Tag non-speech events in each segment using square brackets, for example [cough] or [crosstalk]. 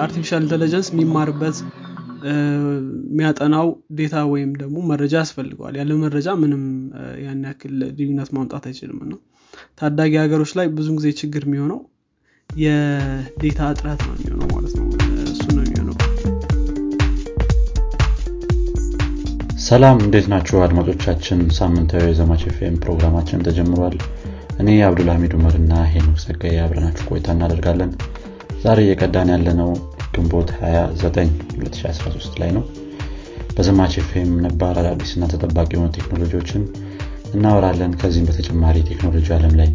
artificial intelligence የሚማርበት የሚያጠናው data ወይም ደግሞ መረጃ ያስፈልገዋል። ያለ መረጃ ምንም ያን ያክል ልዩነት ማምጣት አይችልም። እና ታዳጊ ሀገሮች ላይ ብዙ ጊዜ ችግር የሚሆነው የ data እጥረት ነው የሚሆነው ማለት ነው። እሱ ነው የሚሆነው። ሰላም እንዴት ናችሁ አድማጮቻችን? ሳምንታዊ የዘማች ኤፍኤም ፕሮግራማችን ተጀምሯል። እኔ አብዱልሐሚድ ኡመር እና ሄኖክ ጸጋይ አብረናችሁ ቆይታ እናደርጋለን ዛሬ እየቀዳን ያለነው ግንቦት 29 2013 ላይ ነው። በዘማች ኤፍኤም ነባር አዳዲስና ተጠባቂ የሆኑ ቴክኖሎጂዎችን እናወራለን። ከዚህም በተጨማሪ ቴክኖሎጂ ዓለም ላይ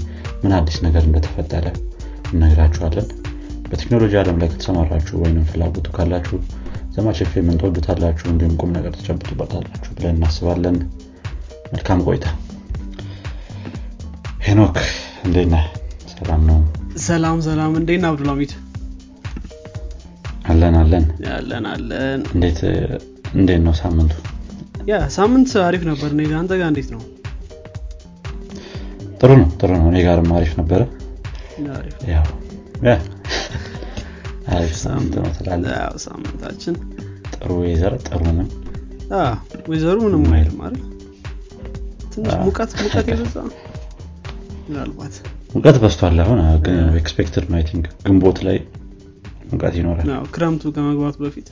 ምን አዲስ ነገር እንደተፈጠረ እነግራችኋለን በቴክኖሎጂ ዓለም ላይ ከተሰማራችሁ ወይም ፍላጎቱ ካላችሁ ዘማች ኤፍኤምን ትወዱታላችሁ እንዲሁም ቁም ነገር ተጨብጡበታላችሁ ብለን እናስባለን። መልካም ቆይታ። ሄኖክ እንዴት ነህ? ሰላም ነው? ሰላም ሰላም። እንዴት አብዱልሚድ አለን አለን። ያለን አለን። እንዴት እንዴት ነው ሳምንቱ? ያ ሳምንት አሪፍ ነበር። እኔ ጋር አንተ ጋር እንዴት ነው? ጥሩ ነው ጥሩ ነው። እኔ ጋርም አሪፍ ነበረ። ሳምንታችን ጥሩ ወይዘር ጥሩ ነው። ወይዘሩ ምንም አይልም አይደል? ትንሽ ሙቀት ሙቀት የበዛ [laughs] ምናልባት ሙቀት በስቷል አሁን። expected ነው think ግንቦት ላይ ሙቀት ይኖራል። ክረምቱ ከመግባቱ በፊት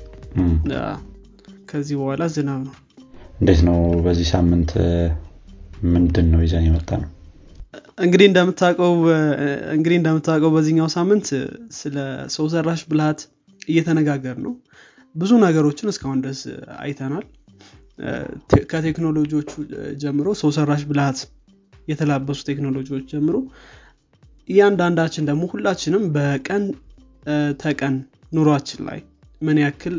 ከዚህ በኋላ ዝናብ ነው። እንዴት ነው በዚህ ሳምንት ምንድን ነው ይዘን የመጣ ነው እንግዲህ እንደምታውቀው እንግዲህ እንደምታውቀው በዚህኛው ሳምንት ስለ ሰው ሰራሽ ብልሃት እየተነጋገር ነው። ብዙ ነገሮችን እስካሁን ድረስ አይተናል። ከቴክኖሎጂዎቹ ጀምሮ ሰው ሰራሽ ብልሃት የተላበሱ ቴክኖሎጂዎች ጀምሮ እያንዳንዳችን ደግሞ ሁላችንም በቀን ተቀን ኑሯችን ላይ ምን ያክል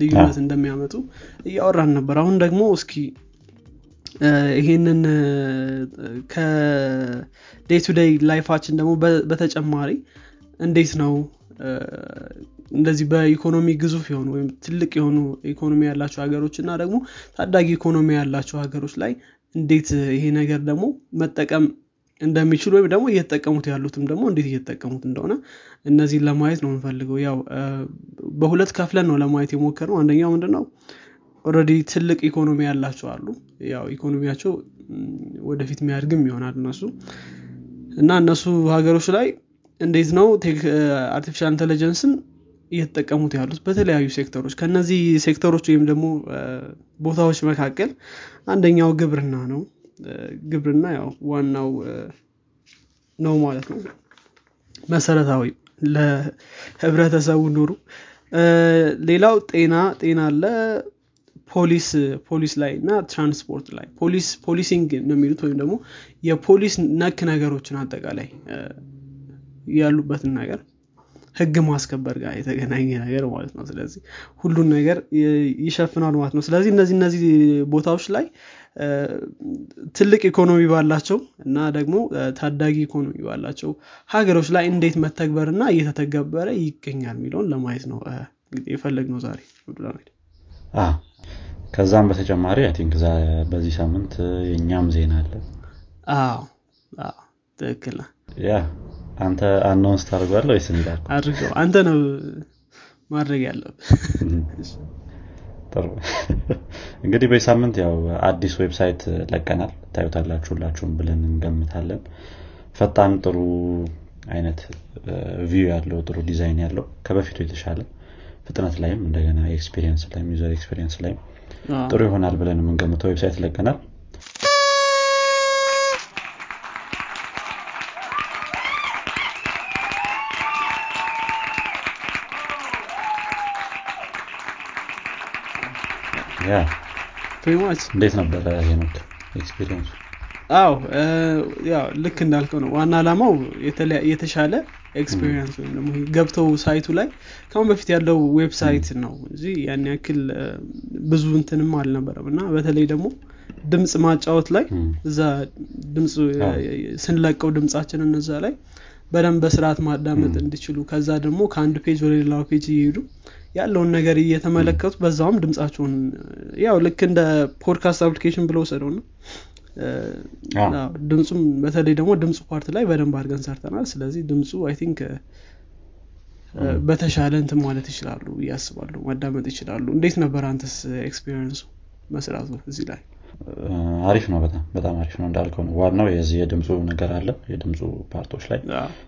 ልዩነት እንደሚያመጡ እያወራን ነበር። አሁን ደግሞ እስኪ ይሄንን ከ day to day life ኣችን ደግሞ በተጨማሪ እንዴት ነው እንደዚህ በኢኮኖሚ ግዙፍ የሆኑ ወይም ትልቅ የሆኑ ኢኮኖሚ ያላቸው ሀገሮች እና ደግሞ ታዳጊ ኢኮኖሚ ያላቸው ሀገሮች ላይ እንዴት ይሄ ነገር ደግሞ መጠቀም እንደሚችሉ ወይም ደግሞ እየተጠቀሙት ያሉትም ደግሞ እንዴት እየተጠቀሙት እንደሆነ እነዚህን ለማየት ነው የምንፈልገው። ያው በሁለት ከፍለን ነው ለማየት የሞከርነው። አንደኛው ምንድን ነው already ትልቅ ኢኮኖሚ ያላቸው አሉ። ያው ኢኮኖሚያቸው ወደፊት የሚያድግም ይሆናል እነሱ። እና እነሱ ሀገሮች ላይ እንዴት ነው artificial intelligence ን እየተጠቀሙት ያሉት? በተለያዩ ሴክተሮች። ከነዚህ ሴክተሮች ወይም ደግሞ ቦታዎች መካከል አንደኛው ግብርና ነው ግብርና ያው ዋናው ነው ማለት ነው። መሰረታዊ ለህብረተሰቡ ኑሮ። ሌላው ጤና ጤና አለ። ፖሊስ ፖሊስ ላይ እና ትራንስፖርት ላይ ፖሊስ ፖሊሲንግ ነው የሚሉት ወይም ደግሞ የፖሊስ ነክ ነገሮችን አጠቃላይ ያሉበትን ነገር ህግ ማስከበር ጋር የተገናኘ ነገር ማለት ነው። ስለዚህ ሁሉን ነገር ይሸፍናል ማለት ነው። ስለዚህ እነዚህ እነዚህ ቦታዎች ላይ ትልቅ ኢኮኖሚ ባላቸው እና ደግሞ ታዳጊ ኢኮኖሚ ባላቸው ሀገሮች ላይ እንዴት መተግበር እና እየተተገበረ ይገኛል የሚለውን ለማየት ነው የፈለግነው ዛሬ ከዛም በተጨማሪ think በዚህ ሳምንት የእኛም ዜና አለ። ትክክል yeah አንተ announce ታደርጓለ ወይስ አንተ ነው ማድረግ ያለብህ እንግዲህ በዚህ ሳምንት ያው አዲስ website ለቀናል። ታዩታላችሁ ሁላችሁም ብለን እንገምታለን። ፈጣን ጥሩ አይነት view ያለው ጥሩ ዲዛይን ያለው ከበፊቱ የተሻለ ፍጥነት ላይም እንደገና experience ላይም user experience ላይም ጥሩ ይሆናል ብለን የምንገምተው website ለቀናል እንዴት ነበረ ሄኖክ experience ኡ አዎ ያው ልክ እንዳልከው ነው። ዋና የተለያ- የተሻለ experience ወይም ደግሞ ገብተው site ኡ ላይ ከአሁን በፊት ያለው website ነው እንጂ ያን ያክል ብዙ እንትንም አልነበረም። እና በተለይ ደግሞ ድምፅ ማጫወት ላይ እዛ ድምፅ ስንለቀው ድምፃችንን እዛ ላይ በደንብ በስርዓት ማዳመጥ እንዲችሉ ከዛ ደግሞ ከአንድ page ወደ ሌላው page እየሄዱ ያለውን ነገር እየተመለከቱ በዛውም ድምፃቸውን ያው ልክ እንደ podcast application ብለው ወሰደው ነው ድምፁም በተለይ ደግሞ ድምፁ part ላይ በደንብ አድርገን ሰርተናል። ስለዚህ ድምፁ I think በተሻለ እንትን ማለት ይችላሉ እያስባሉ ማዳመጥ ይችላሉ። እንዴት ነበር አንተስ experience ኡ መስራቱ እዚህ ላይ አሪፍ ነው በጣም በጣም አሪፍ ነው እንዳልከው ነው። ዋናው የዚህ የድምፁ ነገር አለ የድምፁ part ኦች ላይ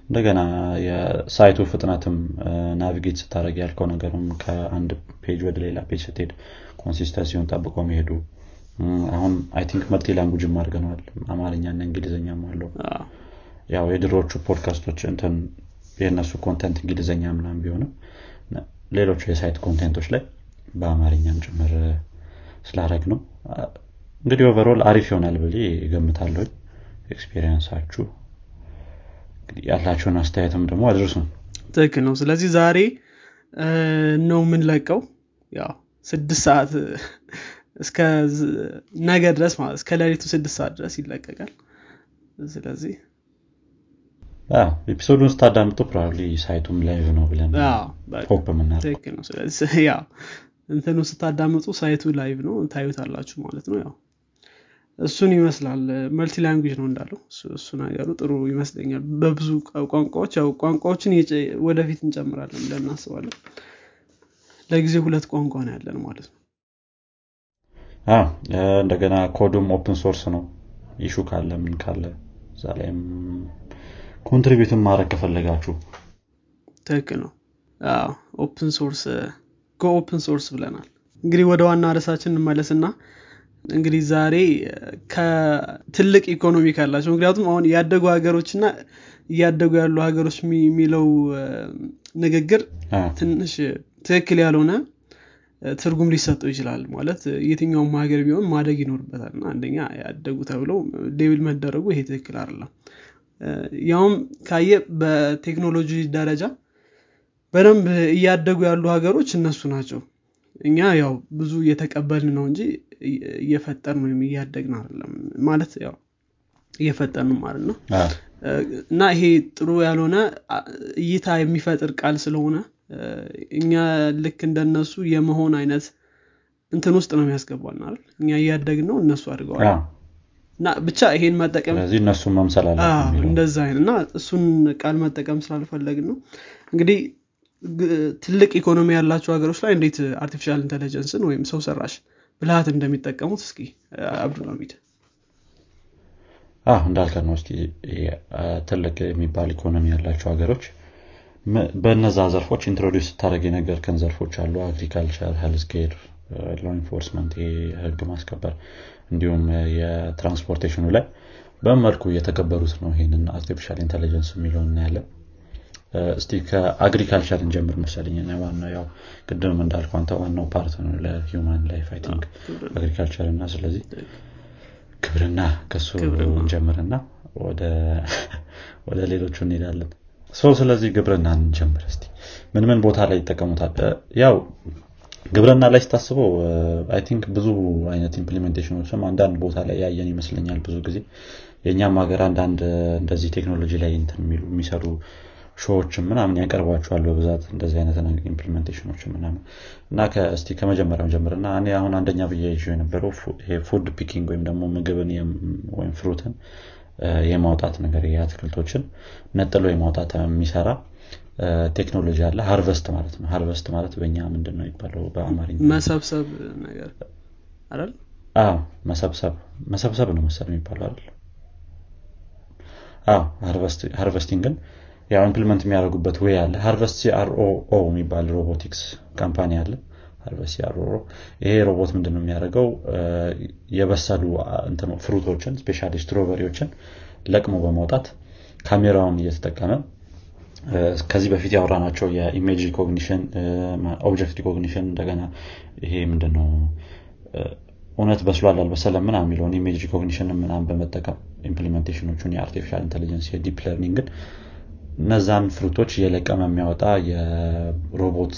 እንደገና የ site ኡ ፍጥነትም navigate ስታደረግ ያልከው ነገርም ከአንድ page ወደ ሌላ page ስትሄድ consistency ውን ጠብቆ መሄዱ አሁን I think multi language ም አድርገነዋል። አማርኛና እንግሊዝኛም አለው ያው የድሮዎቹ ፖድካስቶች እንትን የእነሱ content እንግሊዝኛ ምናም ቢሆንም ሌሎቹ የ site content ኦች ላይ በአማርኛም ጭምር ስላረግ ነው እንግዲህ overall አሪፍ ይሆናል ብዬ ገምታለሁኝ experience ኣችሁ ያላችሁን አስተያየትም ደግሞ አድርሱ ትክክል ነው። ስለዚህ ዛሬ ነው የምንለቀው። ያው ስድስት ሰዓት እስከ ነገ ድረስ ማለት እስከ ሌሊቱ ስድስት ሰዓት ድረስ ይለቀቃል። ስለዚህ episode ኡን ስታዳምጡ probably site ኡም live ነው ብለን hope ትክክል ነው። ስለዚህ ያው እንትኑ ስታዳምጡ site ኡ live ነው። ታዩታላችሁ ማለት ነው። ያው እሱን ይመስላል። multi language ነው እንዳለው እሱ ነገሩ ጥሩ ይመስለኛል። በብዙ ቋንቋዎች ያው ቋንቋዎችን ወደፊት እንጨምራለን ብለን እናስባለን። ለጊዜ ሁለት ቋንቋ ነው ያለን ማለት ነው። እንደገና code ኡም open source ነው። issue ካለ ምን ካለ እዛ ላይም contribute ን ማድረግ ከፈለጋችሁ። ትክክል ነው። open source ከ open source ብለናል። እንግዲህ ወደ ዋና ርዕሳችን እንመለስና እንግዲህ ዛሬ ከትልቅ ኢኮኖሚ ካላቸው ምክንያቱም አሁን ያደጉ ሀገሮችና እያደጉ ያሉ ሀገሮች የሚለው ንግግር ትንሽ ትክክል ያልሆነ ትርጉም ሊሰጠው ይችላል ማለት የትኛውም ሀገር ቢሆን ማደግ ይኖርበታል እና አንደኛ ያደጉ ተብለው ዴብል መደረጉ ይሄ ትክክል አይደለም። ያውም ካየ በቴክኖሎጂ ደረጃ በደንብ እያደጉ ያሉ ሀገሮች እነሱ ናቸው እኛ ያው ብዙ እየተቀበልን ነው እንጂ እየፈጠርን ወይም እያደግን አይደለም ማለት ያው እየፈጠርን ማለት ነው። እና ይሄ ጥሩ ያልሆነ እይታ የሚፈጥር ቃል ስለሆነ እኛ ልክ እንደነሱ የመሆን አይነት እንትን ውስጥ ነው የሚያስገባል አይደል? እኛ እያደግን ነው እነሱ አድገዋል። እና ብቻ ይሄን መጠቀም ስለዚህ እነሱ መምሰል አለ እንደዛ አይነት እና እሱን ቃል መጠቀም ስላልፈለግን ነው። እንግዲህ ትልቅ ኢኮኖሚ ያላቸው ሀገሮች ላይ እንዴት artificial intelligence ን ወይም ሰው ሰራሽ ብልሃት እንደሚጠቀሙት እስኪ አብዱልሚድ እንዳልከ ነው። እስኪ ትልቅ የሚባል ኢኮኖሚ ያላቸው ሀገሮች በነዛ ዘርፎች introduce ስታደረግ የነገርከን ዘርፎች አሉ። agriculture healthcare law enforcement ህግ ማስከበር እንዲሁም የ transportation ኡ ላይ በመልኩ እየተገበሩት ነው። ይህንን artificial intelligence የሚለውን እናያለን እስቲ ከ agriculture እንጀምር መሰለኝ። ዋናው ያው ቅድም እንዳልኩ አንተ ዋናው part ነው ለ human life I think agriculture እና ስለዚህ ግብርና ከሱ እንጀምርና [laughs] ወደ ሌሎቹ እንሄዳለን። ሰው ስለዚህ ግብርና እንጀምር እስቲ። ምን ምን ቦታ ላይ ይጠቀሙታል? ያው ግብርና ላይ ስታስበው I think ብዙ አይነት implementation ኖችም አንዳንድ ቦታ ላይ ያየን ይመስለኛል ብዙ ጊዜ። የእኛም ሀገር አንዳንድ እንደዚህ ቴክኖሎጂ ላይ የሚሰሩ show ዎችም ምናምን ያቀርቧቸዋል በብዛት እንደዚህ አይነት implementation ኖች ምናምን። እና እስቲ ከመጀመሪያው ጀምር እና እኔ አሁን አንደኛ ብዬ ይዤ የነበረው food picking ወይም ደግሞ ምግብን ወይም fruit ን የማውጣት ነገር የአትክልቶችን ነጥሎ የማውጣት የሚሰራ ቴክኖሎጂ አለ። harvest ማለት ነው። harvest ማለት በእኛ ምንድን ነው ይባለው በአማርኛ መሰብሰብ ነገር አይደል? መሰብሰብ መሰብሰብ ነው መሰል የሚባለው አይደል? harvesting ን ያው implement የሚያደርጉበት ወይ አለ። Harvest CROO የሚባል robotics company አለ። Harvest CROO ይሄ ሮቦት ምንድን ነው የሚያደርገው የበሰሉ fruit ኦችን specially strawberry ዎችን ለቅሞ በማውጣት ካሜራውን እየተጠቀመ ከዚህ በፊት ያወራናቸው የ image recognition object recognition እንደገና ይሄ ምንድነው? እውነት በስሏል አልበሰለም ምናም የሚለውን image recognition ምናም በመጠቀም ኢምፕሊሜንቴሽኖቹን የአርቲፊሻል ኢንቴሊጀንስ የዲፕ ለርኒንግን እነዛን fruit ኦች እየለቀመ የሚያወጣ የሮቦት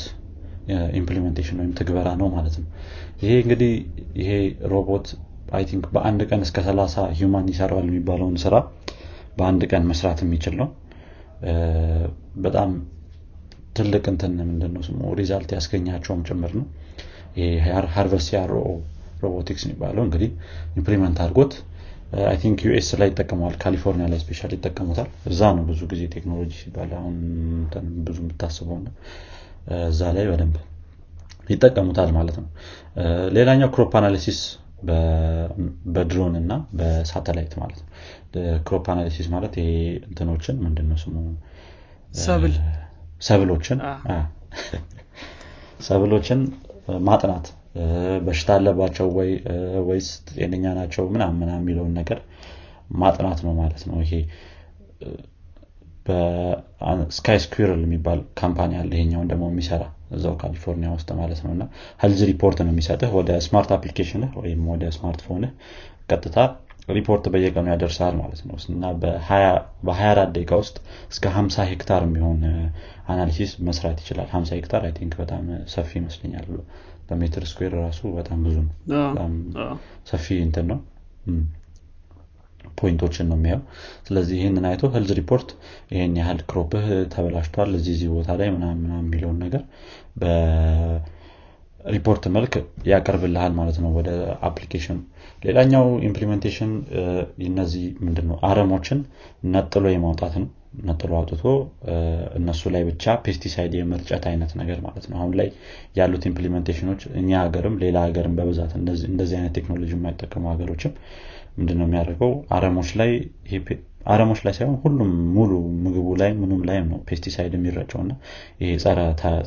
implementation ወይም ትግበራ ነው ማለት ነው። ይሄ እንግዲህ ይሄ ሮቦት I think በአንድ ቀን እስከ 30 human ይሰራዋል የሚባለውን ስራ በአንድ ቀን መስራት የሚችል ነው። በጣም ትልቅ እንትን ምንድነው ስሙ? result ያስገኛቸውም ጭምር ነው። Harvest CROO Robotics የሚባለው እንግዲህ implement አድርጎት I think US ላይ ይጠቀመዋል። ካሊፎርኒያ ላይ special ይጠቀሙታል። እዛ ነው ብዙ ጊዜ ቴክኖሎጂ ሲባል አሁን ብዙ የምታስበው እዛ ላይ በደንብ ይጠቀሙታል ማለት ነው። ሌላኛው crop analysis በድሮን እና በሳተላይት ማለት ነው። crop analysis ማለት ይሄ እንትኖችን ምንድነው ስሙ? ሰብል። ሰብሎችን [laughs] ሰብሎችን ማጥናት በሽታ አለባቸው ወይ ወይስ ጤነኛ ናቸው ምናም ምናም የሚለውን ነገር ማጥናት ነው ማለት ነው። ይሄ በ SkySquirrel የሚባል company አለ። ይሄኛውን ደግሞ የሚሰራ እዛው ካሊፎርኒያ ውስጥ ማለት ነው። እና health report ነው የሚሰጥህ ወደ smart application ህ ወይም ወደ ስማርትፎንህ ቀጥታ ሪፖርት በየቀኑ ያደርሳል ማለት ነው። እና በ24 ደቂቃ ውስጥ እስከ 50 ሄክታር የሚሆን analysis መስራት ይችላል። 50 ሄክታር I think በጣም ሰፊ ይመስለኛል በሜትር square ራሱ በጣም ብዙ ነው። በጣም ሰፊ እንትን ነው። point ኦችን ነው የሚያው ስለዚህ ይህንን አይቶ health report ይህን ያህል crop ህ ተበላሽቷል እዚህ እዚህ ቦታ ላይ ምናምን የሚለውን ነገር በሪፖርት መልክ ያቀርብልሃል ማለት ነው ወደ application ኑ ሌላኛው implementation እነዚህ ምንድነው አረሞችን ነጥሎ የማውጣት ነው ነጥሎ አውጥቶ እነሱ ላይ ብቻ pesticide የመርጨት አይነት ነገር ማለት ነው። አሁን ላይ ያሉት implementation ኖች እኛ ሀገርም ሌላ ሀገርም በብዛት እንደዚህ አይነት ቴክኖሎጂ የማይጠቀሙ ሀገሮችም ምንድነው የሚያደርገው? አረሞች ላይ አረሞች ላይ ሳይሆን ሁሉም ሙሉ ምግቡ ላይ ምኑም ላይም ነው pesticide የሚረጨው እና ይሄ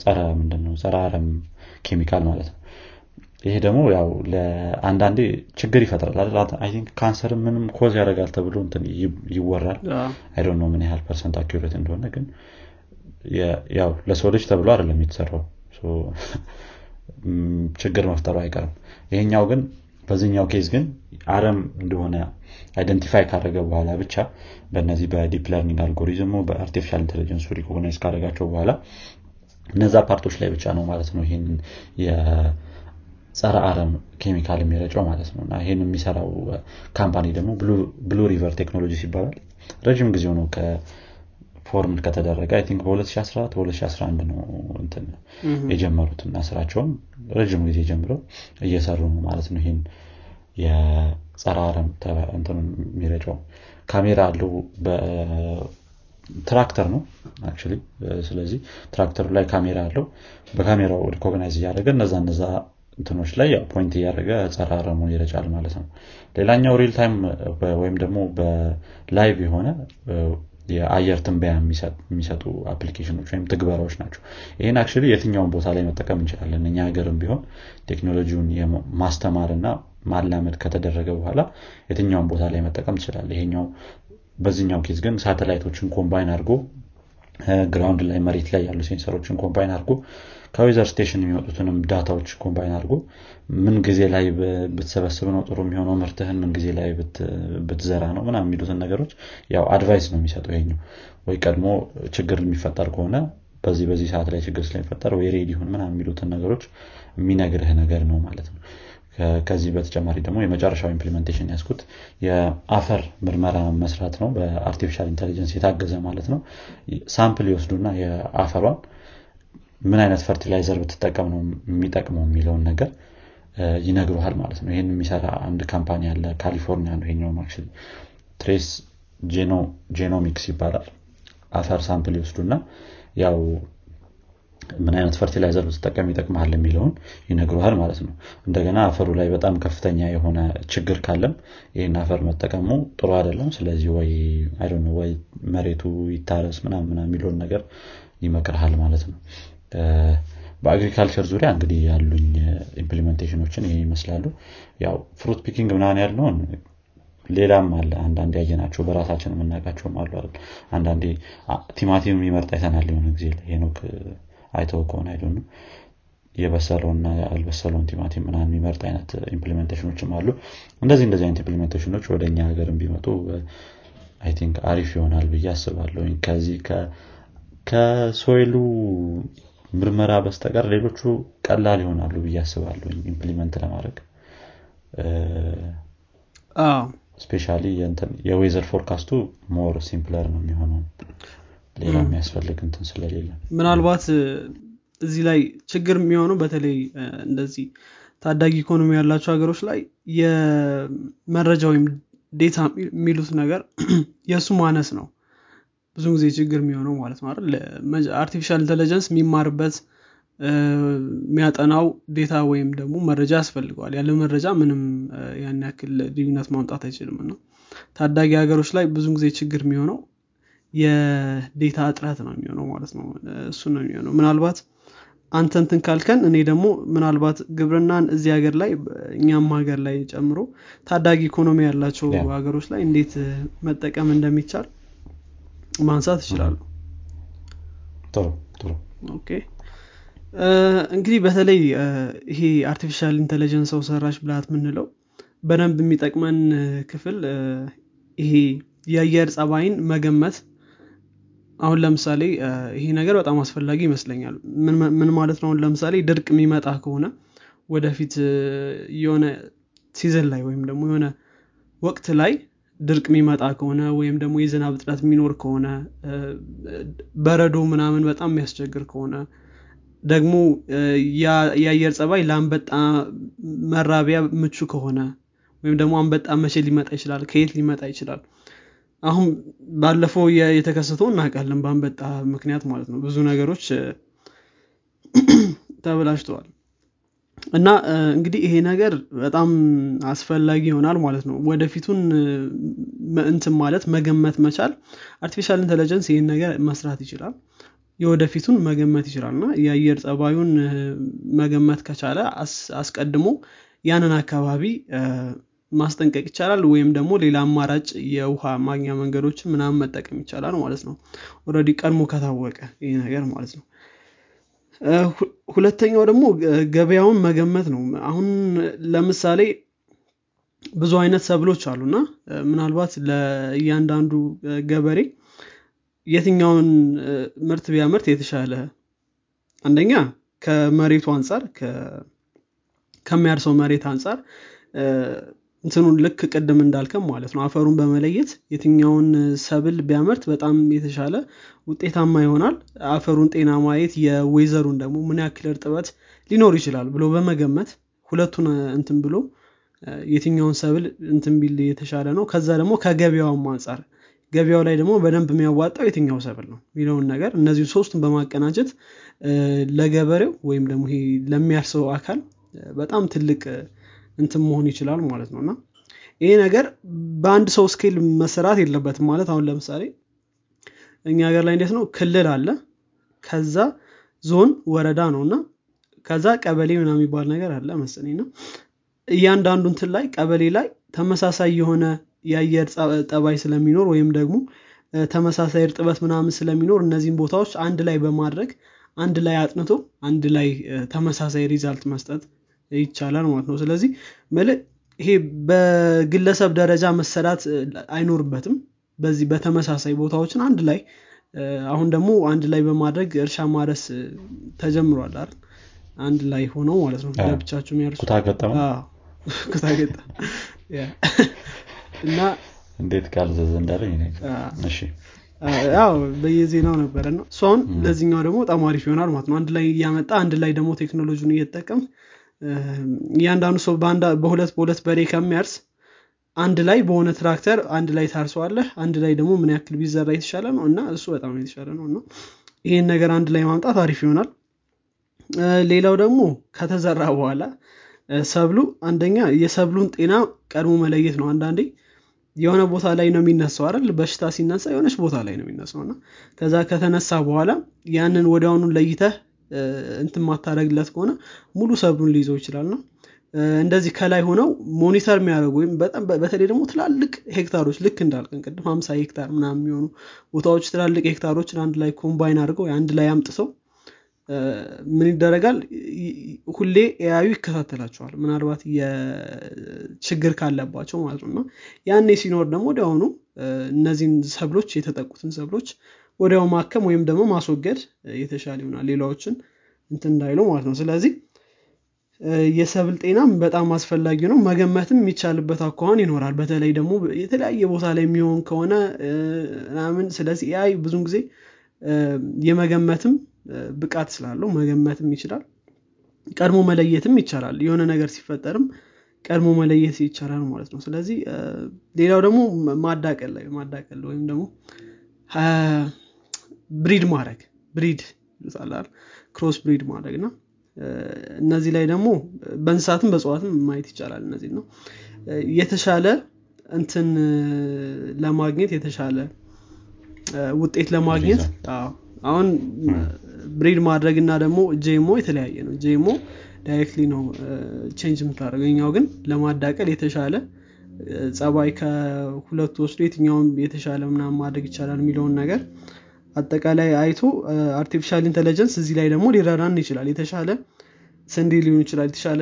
ጸረ ምንድነው? ጸረ አረም ኬሚካል ማለት ነው ይሄ ደግሞ ያው ለአንዳንዴ ችግር ይፈጥራል I think ካንሰር ምንም cause ያደርጋል ተብሎ እንትን ይወራል። አይ ነው ምን ያህል percent accurate እንደሆነ ግን ያው ለሰው ልጅ ተብሎ አይደለም የተሰራው [laughs] ችግር መፍጠሩ አይቀርም። ይሄኛው ግን በዚህኛው case ግን አረም እንደሆነ identify ካደረገ በኋላ ብቻ በእነዚህ በዲፕ ለርኒንግ አልጎሪዝሙ በአርቲፊሻል ኢንቴሊጀንሱ ሪኮግናይዝ ካደረጋቸው በኋላ እነዛ part ኦች ላይ ብቻ ነው ማለት ነው ይህን ጸረ አረም ኬሚካል የሚረጨው ማለት ነው። እና ይህን የሚሰራው company ደግሞ Blue River Technologies ይባላል። ረዥም ጊዜ ነው form ከተደረገ I think በ2014 በ2011 ነው እንትን የጀመሩት እና ስራቸውም ረዥም ጊዜ ጀምረው እየሰሩ ነው ማለት ነው። ይህን የጸረ አረም የሚረጨው ካሜራ አለው ትራክተር ነው ስለዚህ ትራክተሩ ላይ ካሜራ አለው። በካሜራው recognize እያደረገ እነዛ እነዛ እንትኖች ላይ point እያደረገ ጸረ አረሙን ይረጫል ማለት ነው። ሌላኛው real time ወይም ደግሞ በ live የሆነ የአየር ትንበያ የሚሰጡ application ኖች ወይም ትግበራዎች ናቸው። ይህን አክ የትኛውን ቦታ ላይ መጠቀም እንችላለን? እኛ ሀገርም ቢሆን ቴክኖሎጂውን ማስተማር እና ማላመድ ከተደረገ በኋላ የትኛውን ቦታ ላይ መጠቀም ትችላለ ይሄኛው በዚህኛው case ግን ሳተላይቶችን combine አድርጎ ground ላይ መሬት ላይ ያሉ sensor ኦችን combine አድርጎ ከ weather station የሚመጡትንም data ዎች combine አድርጎ ምን ጊዜ ላይ ብትሰበስብ ነው ጥሩ የሚሆነው? ምርትህን ምን ጊዜ ላይ ብትዘራ ነው? ምና የሚሉትን ነገሮች ያው advice ነው የሚሰጠው ይሄኛው። ወይ ቀድሞ ችግር የሚፈጠር ከሆነ በዚህ በዚህ ሰዓት ላይ ችግር ስለሚፈጠር ወይ ready ሁን ምና የሚሉትን ነገሮች የሚነግርህ ነገር ነው ማለት ነው። ከዚህ በተጨማሪ ደግሞ የመጨረሻው implementation ያልኩት የአፈር ምርመራ መስራት ነው። በ artificial intelligence የታገዘ ማለት ነው። sample ይወስዱና የአፈሯን ምን አይነት fertilizer ብትጠቀም ነው የሚጠቅመው የሚለውን ነገር ይነግሩሃል ማለት ነው። ይህን የሚሰራ አንድ company አለ ካሊፎርኒያ ነው ይሄኛው Trace Genomics ይባላል። አፈር sample ይወስዱና ያው ምን አይነት fertilizer ብትጠቀም ይጠቅመሃል የሚለውን ይነግሩሃል ማለት ነው። እንደገና አፈሩ ላይ በጣም ከፍተኛ የሆነ ችግር ካለም ይህን አፈር መጠቀሙ ጥሩ አይደለም። ስለዚህ ወይ ወይ መሬቱ ይታረስ ምናምና የሚለውን ነገር ይመክርሃል ማለት ነው በ agriculture ዙሪያ እንግዲህ ያሉኝ implementation ኖችን ይህ ይመስላሉ። ያው fruit picking ምናን ያልነውን ሌላም አለ። አንዳንድ ያየናቸው በራሳችን የምናውቃቸውም አሉ አንዳንዴ ቲማቲም የሚመርጥ አይተናል የሆነ ጊዜ ሄኖክ አይተው ከሆነ አይደ የበሰለውና ያልበሰለውን ቲማቲም ምና የሚመርጥ አይነት implementation ኖችም አሉ። እንደዚህ እንደዚህ አይነት implementation ኖች ወደ እኛ ሀገርም ቢመጡ I think አሪፍ ይሆናል ብዬ አስባለሁ ከዚህ ከ soil ኡ ምርመራ በስተቀር ሌሎቹ ቀላል ይሆናሉ ብዬ አስባለሁ implement ለማድረግ። specially የ weather forecast ኡ more simpler ነው የሚሆነው። ሌላ የሚያስፈልግ እንትን ስለሌለ። ምናልባት እዚህ ላይ ችግር የሚሆነው በተለይ እንደዚህ ታዳጊ ኢኮኖሚ ያላቸው ሀገሮች ላይ የመረጃ ወይም data የሚሉት ነገር [clears throat] የእሱ ማነስ ነው ብዙ ጊዜ ችግር የሚሆነው ማለት ነው አይደል? artificial intelligence የሚማርበት የሚያጠናው data ወይም ደግሞ መረጃ ያስፈልገዋል። ያለ መረጃ ምንም ያን ያክል ልዩነት ማምጣት አይችልም። እና ታዳጊ ሀገሮች ላይ ብዙ ጊዜ ችግር የሚሆነው የ data እጥረት ነው የሚሆነው ማለት ነው። እሱ ነው የሚሆነው። ምናልባት አንተ እንትን ካልከን እኔ ደግሞ ምናልባት ግብርናን እዚህ ሀገር ላይ እኛም ሀገር ላይ ጨምሮ ታዳጊ ኢኮኖሚ ያላቸው ሀገሮች ላይ እንዴት መጠቀም እንደሚቻል ማንሳት ይችላሉ። Okay። እንግዲህ በተለይ ይሄ artificial intelligence ሰው ሰራሽ ብልሃት የምንለው በደንብ የሚጠቅመን ክፍል ይሄ የአየር ጸባይን መገመት አሁን ለምሳሌ ይሄ ነገር በጣም አስፈላጊ ይመስለኛል። ምን ማለት ነው? አሁን ለምሳሌ ድርቅ የሚመጣ ከሆነ ወደፊት የሆነ ሲዘን ላይ ወይም ደግሞ የሆነ ወቅት ላይ ድርቅ የሚመጣ ከሆነ ወይም ደግሞ የዝናብ እጥረት የሚኖር ከሆነ በረዶ ምናምን በጣም የሚያስቸግር ከሆነ ደግሞ የአየር ጸባይ ለአንበጣ መራቢያ ምቹ ከሆነ ወይም ደግሞ አንበጣ መቼ ሊመጣ ይችላል? ከየት ሊመጣ ይችላል? አሁን ባለፈው የተከሰተው እናውቃለን በአንበጣ ምክንያት ማለት ነው። ብዙ ነገሮች ተበላሽተዋል እና እንግዲህ ይሄ ነገር በጣም አስፈላጊ ይሆናል ማለት ነው። ወደፊቱን እንትን ማለት መገመት መቻል artificial intelligence ይህን ነገር መስራት ይችላል። የወደፊቱን መገመት ይችላል እና የአየር ጸባዩን መገመት ከቻለ አስቀድሞ ያንን አካባቢ ማስጠንቀቅ ይቻላል ወይም ደግሞ ሌላ አማራጭ የውሃ ማግኛ መንገዶችን ምናምን መጠቀም ይቻላል ማለት ነው። ኦረዲ ቀድሞ ከታወቀ ይህ ነገር ማለት ነው ሁለተኛው ደግሞ ገበያውን መገመት ነው። አሁን ለምሳሌ ብዙ አይነት ሰብሎች አሉና ምናልባት ለእያንዳንዱ ገበሬ የትኛውን ምርት ቢያመርት የተሻለ? አንደኛ ከመሬቱ አንጻር ከሚያርሰው መሬት አንጻር እንትኑን ልክ ቅድም እንዳልከም ማለት ነው። አፈሩን በመለየት የትኛውን ሰብል ቢያመርት በጣም የተሻለ ውጤታማ ይሆናል። አፈሩን ጤና ማየት የወይዘሩን ደግሞ ምን ያክል እርጥበት ሊኖር ይችላል ብሎ በመገመት ሁለቱን እንትን ብሎ የትኛውን ሰብል እንትን ቢል የተሻለ ነው። ከዛ ደግሞ ከገበያውም አንጻር ገበያው ላይ ደግሞ በደንብ የሚያዋጣው የትኛው ሰብል ነው የሚለውን ነገር እነዚህ ሶስቱን በማቀናጀት ለገበሬው ወይም ደግሞ ለሚያርሰው አካል በጣም ትልቅ እንትን መሆን ይችላል ማለት ነው። እና ይሄ ነገር በአንድ ሰው ስኬል መሰራት የለበትም ማለት አሁን ለምሳሌ እኛ ሀገር ላይ እንዴት ነው? ክልል አለ ከዛ ዞን ወረዳ ነው። እና ከዛ ቀበሌ ምና የሚባል ነገር አለ መሰለኝ። ነው እያንዳንዱ እንትን ላይ ቀበሌ ላይ ተመሳሳይ የሆነ የአየር ጠባይ ስለሚኖር ወይም ደግሞ ተመሳሳይ እርጥበት ምናምን ስለሚኖር እነዚህን ቦታዎች አንድ ላይ በማድረግ አንድ ላይ አጥንቶ አንድ ላይ ተመሳሳይ ሪዛልት መስጠት ይቻላል ማለት ነው። ስለዚህ ይሄ በግለሰብ ደረጃ መሰራት አይኖርበትም። በዚህ በተመሳሳይ ቦታዎችን አንድ ላይ አሁን ደግሞ አንድ ላይ በማድረግ እርሻ ማረስ ተጀምሯል አይደል? አንድ ላይ ሆነው ማለት ነው። ለብቻቸው የሚያርሱ [laughs] እና እንዴት ካልዘዘ እንዳለኝ እሺ። ያው በየዜናው ነበረ ነው እሷን ለዚህኛው ደግሞ በጣም አሪፍ ይሆናል ማለት ነው። አንድ ላይ እያመጣ አንድ ላይ ደግሞ ቴክኖሎጂን እየተጠቀም እያንዳንዱ ሰው በሁለት በሁለት በሬ ከሚያርስ አንድ ላይ በሆነ ትራክተር አንድ ላይ ታርሰዋለህ። አንድ ላይ ደግሞ ምን ያክል ቢዘራ የተሻለ ነው? እና እሱ በጣም የተሻለ ነው። እና ይህን ነገር አንድ ላይ ማምጣት አሪፍ ይሆናል። ሌላው ደግሞ ከተዘራ በኋላ ሰብሉ አንደኛ የሰብሉን ጤና ቀድሞ መለየት ነው። አንዳንዴ የሆነ ቦታ ላይ ነው የሚነሳው አይደል? በሽታ ሲነሳ የሆነች ቦታ ላይ ነው የሚነሳው። እና ከዛ ከተነሳ በኋላ ያንን ወዲያውኑ ለይተህ እንትን ማታደረግለት ከሆነ ሙሉ ሰብሉን ሊይዘው ይችላል ነው። እንደዚህ ከላይ ሆነው ሞኒተር የሚያደርጉ ወይም በጣም በተለይ ደግሞ ትላልቅ ሄክታሮች ልክ እንዳልከን ቅድም ሀምሳ ሄክታር ምናምን የሚሆኑ ቦታዎች ትላልቅ ሄክታሮችን አንድ ላይ combine አድርገው አንድ ላይ አምጥተው ምን ይደረጋል? ሁሌ AI ኡ ይከታተላቸዋል። ምናልባት የችግር ካለባቸው ማለት ነው። ያኔ ሲኖር ደግሞ ወዲያውኑ እነዚህን ሰብሎች የተጠቁትን ሰብሎች ወዲያው ማከም ወይም ደግሞ ማስወገድ የተሻለ ይሆናል ሌላዎችን እንትን እንዳይሉ ማለት ነው። ስለዚህ የሰብል ጤናም በጣም አስፈላጊ ነው። መገመትም የሚቻልበት አኳኋን ይኖራል። በተለይ ደግሞ የተለያየ ቦታ ላይ የሚሆን ከሆነ ምናምን ስለዚህ AI ብዙን ጊዜ የመገመትም ብቃት ስላለው መገመትም ይችላል። ቀድሞ መለየትም ይቻላል። የሆነ ነገር ሲፈጠርም ቀድሞ መለየት ይቻላል ማለት ነው። ስለዚህ ሌላው ደግሞ ማዳቀል ላይ ማዳቀል ወይም ደግሞ breed ማድረግ breed ይሉታል cross breed ማድረግ እና እነዚህ ላይ ደግሞ በእንስሳትም በእጽዋትም ማየት ይቻላል እነዚህ ነው። የተሻለ እንትን ለማግኘት የተሻለ ውጤት ለማግኘት አሁን breed ማድረግ እና ደግሞ GMO የተለያየ ነው። GMO directly ነው change የምታደርገው። ይሄኛው ግን ለማዳቀል የተሻለ ጸባይ ከሁለቱ ወስዶ የትኛውም የተሻለ ምናምን ማድረግ ይቻላል የሚለውን ነገር አጠቃላይ አይቶ artificial intelligence እዚህ ላይ ደግሞ ሊረዳን ይችላል። የተሻለ ስንዴ ሊሆን ይችላል የተሻለ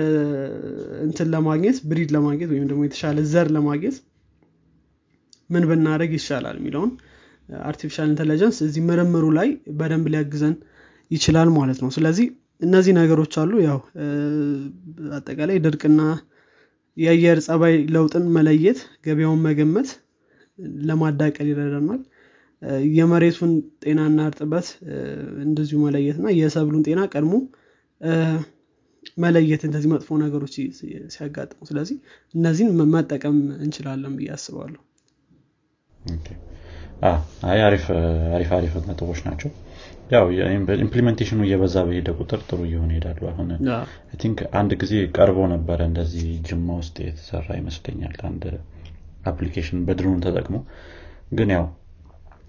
እንትን ለማግኘት breed ለማግኘት ወይም ደግሞ የተሻለ ዘር ለማግኘት ምን ብናደረግ ይሻላል የሚለውን artificial intelligence እዚህ ምርምሩ ላይ በደንብ ሊያግዘን ይችላል ማለት ነው። ስለዚህ እነዚህ ነገሮች አሉ። ያው አጠቃላይ ድርቅና የአየር ጸባይ ለውጥን መለየት ገበያውን መገመት ለማዳቀል ይረዳናል የመሬቱን ጤናና እርጥበት እንደዚሁ መለየት እና የሰብሉን ጤና ቀድሞ መለየት እንደዚህ መጥፎ ነገሮች ሲያጋጥሙ። ስለዚህ እነዚህን መጠቀም እንችላለን ብዬ አስባለሁ። አሪፍ አሪፍ ነጥቦች ናቸው። ያው implementation ኑ እየበዛ በሄደ ቁጥር ጥሩ እየሆነ ይሄዳሉ። አሁን think አንድ ጊዜ ቀርቦ ነበረ እንደዚህ ጅማ ውስጥ የተሰራ ይመስለኛል አንድ application በ drone ተጠቅሞ። ግን ያው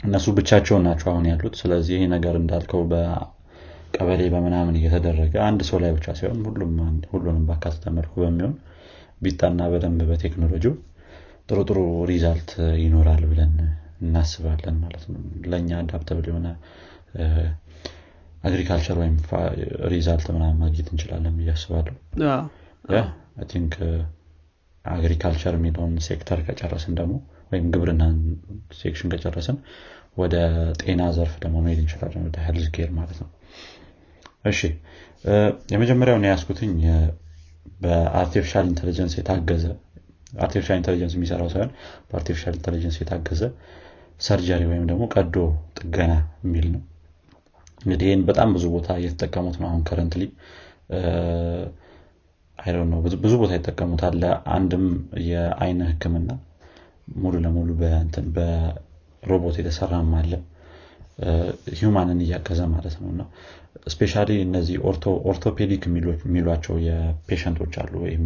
እነሱ ብቻቸውን ናቸው አሁን ያሉት። ስለዚህ ይሄ ነገር እንዳልከው በቀበሌ በምናምን እየተደረገ አንድ ሰው ላይ ብቻ ሳይሆን ሁሉንም ባካተተ መልኩ በሚሆን ቢጣና በደንብ በቴክኖሎጂው ጥሩ ጥሩ result ይኖራል ብለን እናስባለን ማለት ነው። ለእኛ adaptable የሆነ agriculture ወይም result ምናምን ማግኘት እንችላለን ብዬ አስባለሁ። think agriculture የሚለውን ሴክተር ከጨረስን ደግሞ ወይም ግብርና section ከጨረስን ወደ ጤና ዘርፍ ደግሞ መሄድ እንችላለን ወደ health care ማለት ነው። እሺ የመጀመሪያውን ያስቀመጥኩት በ artificial intelligence የታገዘ artificial intelligence የሚሰራው ሳይሆን በ artificial intelligence የታገዘ surgery ወይም ደግሞ ቀዶ ጥገና የሚል ነው። እንግዲህ ይህን በጣም ብዙ ቦታ እየተጠቀሙት ነው አሁን currently ነው ብዙ ቦታ ይጠቀሙታል አንድም የአይን ህክምና ሙሉ ለሙሉ በሮቦት የተሰራም አለ። human ን እያገዘ ማለት ነው። እና specially እነዚህ ኦርቶፔዲክ የሚሏቸው የ patient ኦች አሉ። ወይም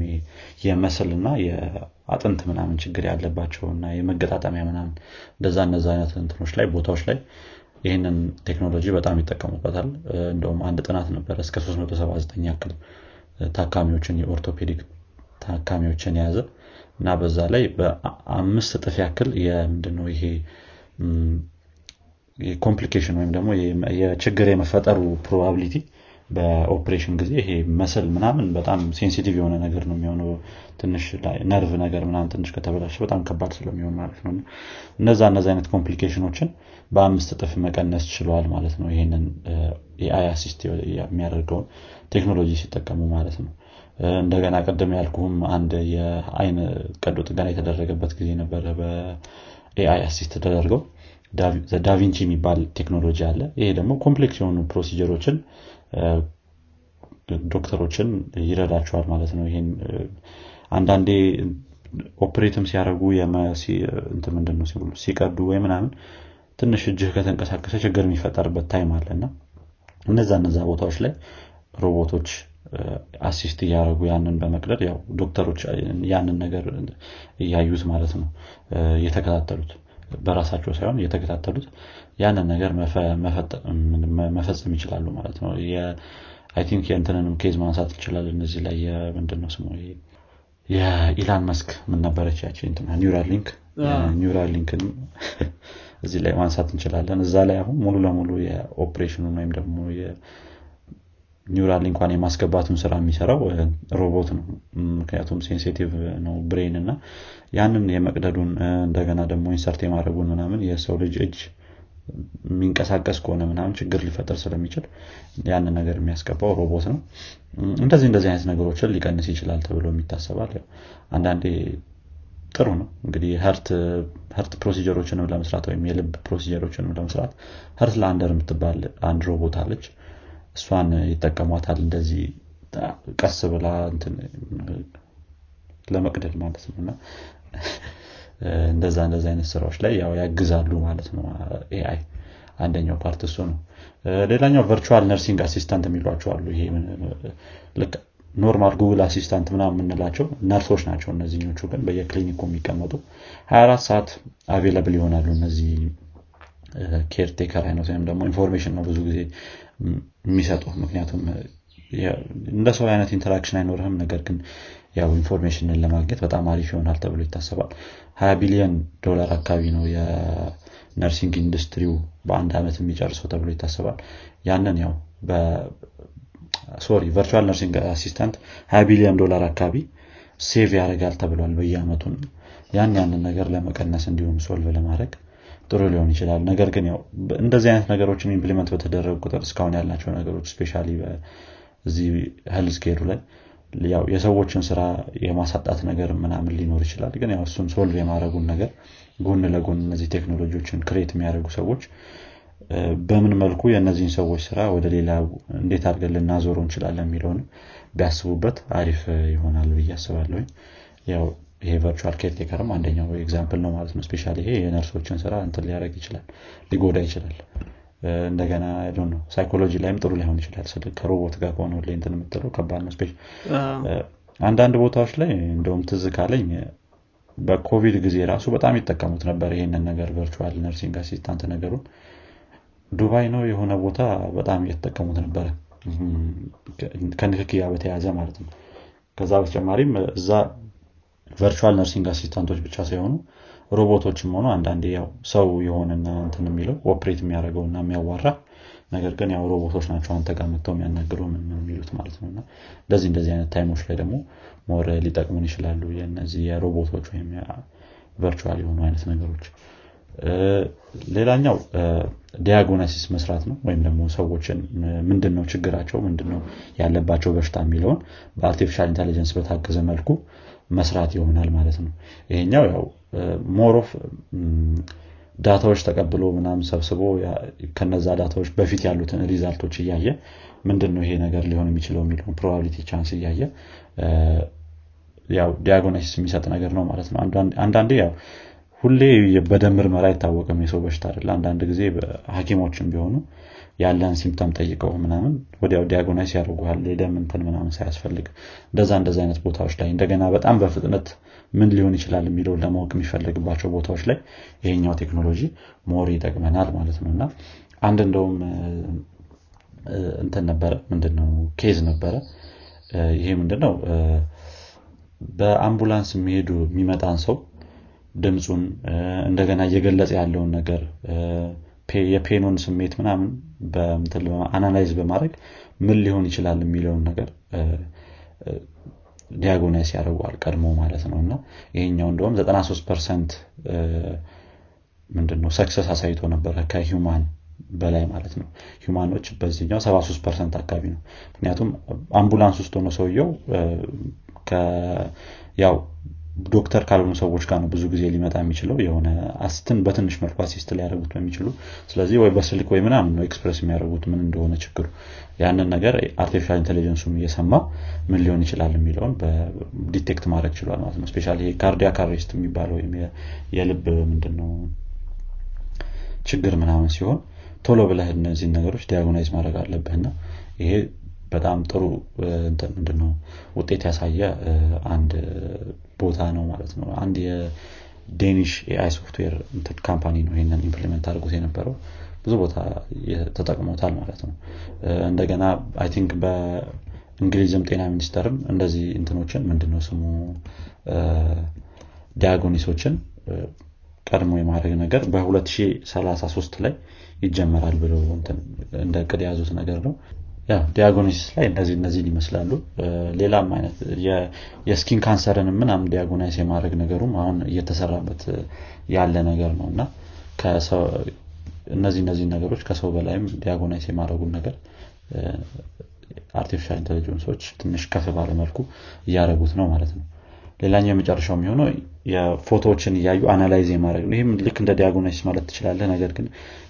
የ muscle እና የአጥንት ምናምን ችግር ያለባቸው እና የመገጣጠሚያ ምናምን እንደዛ እነዛ አይነት እንትኖች ላይ ቦታዎች ላይ ይህንን ቴክኖሎጂ በጣም ይጠቀሙበታል። እንደውም አንድ ጥናት ነበረ እስከ 379 ያክል ታካሚዎችን የኦርቶፔዲክ ታካሚዎችን የያዘ እና በዛ ላይ በአምስት እጥፍ ያክል የምንድነው ይሄ complication ወይም ደግሞ የችግር የመፈጠሩ probability በ operation ጊዜ ይሄ muscle ምናምን በጣም sensitive የሆነ ነገር ነው የሚሆነው። ትንሽ ነርቭ ነገር ምናምን ትንሽ ከተበላሸ በጣም ከባድ ስለሚሆን ማለት ነው። እነዛ እነዚ አይነት complication ኦችን በአምስት እጥፍ መቀነስ ችለዋል ማለት ነው። ይህንን የ AI assist የሚያደርገውን ቴክኖሎጂ ሲጠቀሙ ማለት ነው እንደገና ቀደም ያልኩህም አንድ የአይን ቀዶ ጥገና የተደረገበት ጊዜ ነበረ በ AI assist ተደርገው። ዳቪንቺ የሚባል ቴክኖሎጂ አለ። ይሄ ደግሞ complex የሆኑ procedure ኦችን ዶክተሮችን ይረዳቸዋል ማለት ነው። ይህን አንዳንዴ operate ም ሲያደረጉ ምንድነው ሲቀዱ ወይ ምናምን ትንሽ እጅህ ከተንቀሳቀሰ ችግር የሚፈጠርበት time አለ እና እነዛ እነዛ ቦታዎች ላይ ሮቦቶች assist እያደረጉ ያንን በመቅደድ ያው ዶክተሮች ያንን ነገር እያዩት ማለት ነው። እየተከታተሉት በራሳቸው ሳይሆን እየተከታተሉት ያንን ነገር መፈጸም ይችላሉ ማለት ነው። I think የእንትንንም case ማንሳት እንችላለን እዚህ ላይ ምንድነው ስሙ? የኢላን ማስክ ምን ነበረች ያቺ ኒውራል ሊንክ? ኒውራል ሊንክንም [laughs] እዚህ ላይ ማንሳት እንችላለን። እዛ ላይ አሁን ሙሉ ለሙሉ የኦፕሬሽኑን ወይም ደግሞ ኒውራል ሊንኳን የማስገባቱን ስራ የሚሰራው ሮቦት ነው። ምክንያቱም sensitive ነው brain እና ያንን የመቅደዱን እንደገና ደግሞ insert የማድረጉን ምናምን የሰው ልጅ እጅ የሚንቀሳቀስ ከሆነ ምናምን ችግር ሊፈጠር ስለሚችል ያንን ነገር የሚያስገባው ሮቦት ነው። እንደዚህ እንደዚህ አይነት ነገሮችን ሊቀንስ ይችላል ተብሎ የሚታሰባል አንዳንዴ ጥሩ ነው። እንግዲህ heart procedure ኦችንም ለመስራት ወይም የልብ procedure ኦችንም ለመስራት ሀርት ለአንደር የምትባል አንድ ሮቦት አለች እሷን ይጠቀሟታል እንደዚህ ቀስ ብላ ለመቅደድ ማለት ነው። እና እንደዛ እንደዛ አይነት ስራዎች ላይ ያው ያግዛሉ ማለት ነው AI። አንደኛው part እሱ ነው። ሌላኛው virtual nursing assistant የሚሏቸው አሉ። ይሄ normal ጉግል አሲስታንት ምናምን የምንላቸው ነርሶች ናቸው እነዚህኞቹ ግን በየክሊኒኩ የሚቀመጡ። 24 ሰዓት available ይሆናሉ እነዚህ caretaker አይነት ወይም ደግሞ information ነው ብዙ ጊዜ የሚሰጡ ምክንያቱም እንደ ሰው አይነት interaction አይኖርህም። ነገር ግን ያው information ን ለማግኘት በጣም አሪፍ ይሆናል ተብሎ ይታሰባል። 20 ቢሊዮን ዶላር አካባቢ ነው የ nursing ኢንዱስትሪው በአንድ ዓመት የሚጨርሰው ተብሎ ይታሰባል። ያንን ያው sorry virtual nursing assistant 20 ቢሊዮን ዶላር አካባቢ save ያደርጋል ተብሏል በየአመቱ ያን ያንን ነገር ለመቀነስ እንዲሁም solve ለማድረግ ጥሩ ሊሆን ይችላል። ነገር ግን ያው እንደዚህ አይነት ነገሮችን implement በተደረጉ ቁጥር እስካሁን ያላቸው ነገሮች specially እዚህ health care ኡ ላይ ያው የሰዎችን ስራ የማሳጣት ነገር ምናምን ሊኖር ይችላል። ግን ያው እሱን solve የማድረጉን ነገር ጎን ለጎን እነዚህ ቴክኖሎጂዎችን create የሚያደርጉ ሰዎች በምን መልኩ የእነዚህን ሰዎች ስራ ወደ ሌላ እንዴት አድርገን ልናዞረው እንችላለን የሚለውን ቢያስቡበት አሪፍ ይሆናል ብዬ አስባለሁኝ። ያው ይሄ virtual caretaker ም አንደኛው example ነው ማለት ነው specially ይሄ የነርሶችን ስራ እንትን ሊያደረግ ይችላል ሊጎዳ ይችላል እንደገና ነው ሳይኮሎጂ ላይም ጥሩ ላይሆን ይችላል ከሮቦት ጋር ከሆነ ላይ እንትን የምትለው ከባድ ነው አንዳንድ ቦታዎች ላይ እንደውም ትዝ ካለኝ በኮቪድ ጊዜ ራሱ በጣም ይጠቀሙት ነበር ይህንን ነገር virtual nursing assistant ነገሩን ዱባይ ነው የሆነ ቦታ በጣም እየተጠቀሙት ነበረ ከንክኪ ጋር በተያያዘ ማለት ነው ከዛ በተጨማሪም እዛ virtual nursing assistant ኦች ብቻ ሳይሆኑ ሮቦቶችም ሆኑ አንዳንዴ ያው ሰው የሆነና እንትን የሚለው operate የሚያደርገው እና የሚያዋራ ነገር ግን ያው ሮቦቶች ናቸው አንተ ጋር መጥተው የሚያናግሩ ምን የሚሉት ማለት ነው። እና እንደዚህ እንደዚህ አይነት time ኦች ላይ ደግሞ more ሊጠቅሙን ይችላሉ የነዚህ የሮቦቶች ወይም virtual የሆኑ አይነት ነገሮች። ሌላኛው diagnosis መስራት ነው ወይም ደግሞ ሰዎችን ምንድን ችግራቸው ምንድን ነው ያለባቸው በሽታ የሚለውን በ artificial intelligence በታገዘ መልኩ መስራት ይሆናል ማለት ነው። ይሄኛው ያው more of ዳታዎች ተቀብሎ ምናምን ሰብስቦ ከነዛ ዳታዎች በፊት ያሉትን result ኦች እያየ ምንድን ነው ይሄ ነገር ሊሆን የሚችለው የሚለውን probability chance እያየ ያው diagnosis የሚሰጥ ነገር ነው ማለት ነው። አንዳንዴ ያው ሁሌ በደም ምርመራ አይታወቅም የሰው በሽታ አይደለ አንዳንድ ጊዜ ሀኪሞችም ቢሆኑ ያለን symptom ጠይቀው ምናምን ወዲያው diagnose ያደርጉሃል። የደም እንትን ምናምን ሳያስፈልግ እንደዛ እንደዛ አይነት ቦታዎች ላይ እንደገና በጣም በፍጥነት ምን ሊሆን ይችላል የሚለውን ለማወቅ የሚፈልግባቸው ቦታዎች ላይ ይሄኛው ቴክኖሎጂ more ይጠቅመናል ማለት ነው። እና አንድ እንደውም እንትን ነበረ ምንድነው case ነበረ። ይሄ ምንድነው? በአምቡላንስ የሚሄዱ የሚመጣን ሰው ድምፁን እንደገና እየገለጸ ያለውን ነገር የ pain ኡን ስሜት ምናምን analyze በማድረግ ምን ሊሆን ይችላል የሚለውን ነገር diagnose ያደርገዋል ቀድሞ ማለት ነው። እና ይሄኛው እንደውም 93 percent ምንድነው success አሳይቶ ነበረ ከ human በላይ ማለት ነው። human ኦች በዚህኛው 73 percent አካባቢ ነው። ምክንያቱም አምቡላንስ ውስጥ ሆነ ሰውየው ያው ዶክተር ካልሆኑ ሰዎች ጋር ነው ብዙ ጊዜ ሊመጣ የሚችለው። የሆነ አስትን በትንሽ መልኩ assist ሊያደርጉት በሚችሉ። ስለዚህ ወይ በስልክ ወይ ምናምን ነው express የሚያደርጉት ምን እንደሆነ ችግሩ። ያንን ነገር artificial intelligence ኡም እየሰማ ምን ሊሆን ይችላል የሚለውን detect ማድረግ ችሏል ማለት ነው። especially cardiac arrest የሚባለው ወይም የልብ ምንድነው? ችግር ምናምን ሲሆን ቶሎ ብለህ እነዚህን ነገሮች diagnose ማድረግ አለብህና ይሄ በጣም ጥሩ ምንድነው? ውጤት ያሳየ አንድ ቦታ ነው ማለት ነው። አንድ የ Danish AI software company ነው ይህንን implement አድርጎት የነበረው። ብዙ ቦታ ተጠቅሞታል ማለት ነው። እንደገና I think በእንግሊዝም ጤና ሚኒስተርም እንደዚህ እንትኖችን ምንድነው ስሙ? diagnosis ኦችን ቀድሞ የማድረግ ነገር በ2033 ላይ ይጀመራል ብለው እንደ ዕቅድ የያዙት ነገር ነው diagnosis ላይ እነዚህ እነዚህን ይመስላሉ። ሌላም አይነት የ skin cancer ን ምናምን diagnose የማድረግ ነገሩም አሁን እየተሰራበት ያለ ነገር ነው። እና እነዚህ እነዚህ ነገሮች ከሰው በላይም diagnose የማድረጉን ነገር artificial intelligence ኦች ትንሽ ከፍ ባለ መልኩ እያደረጉት ነው ማለት ነው ሌላኛው የመጨረሻው የሚሆነው የፎቶዎችን እያዩ analyze የማድረግ ነው። ይህም ልክ እንደ diagnose ማለት ትችላለህ። ነገር ግን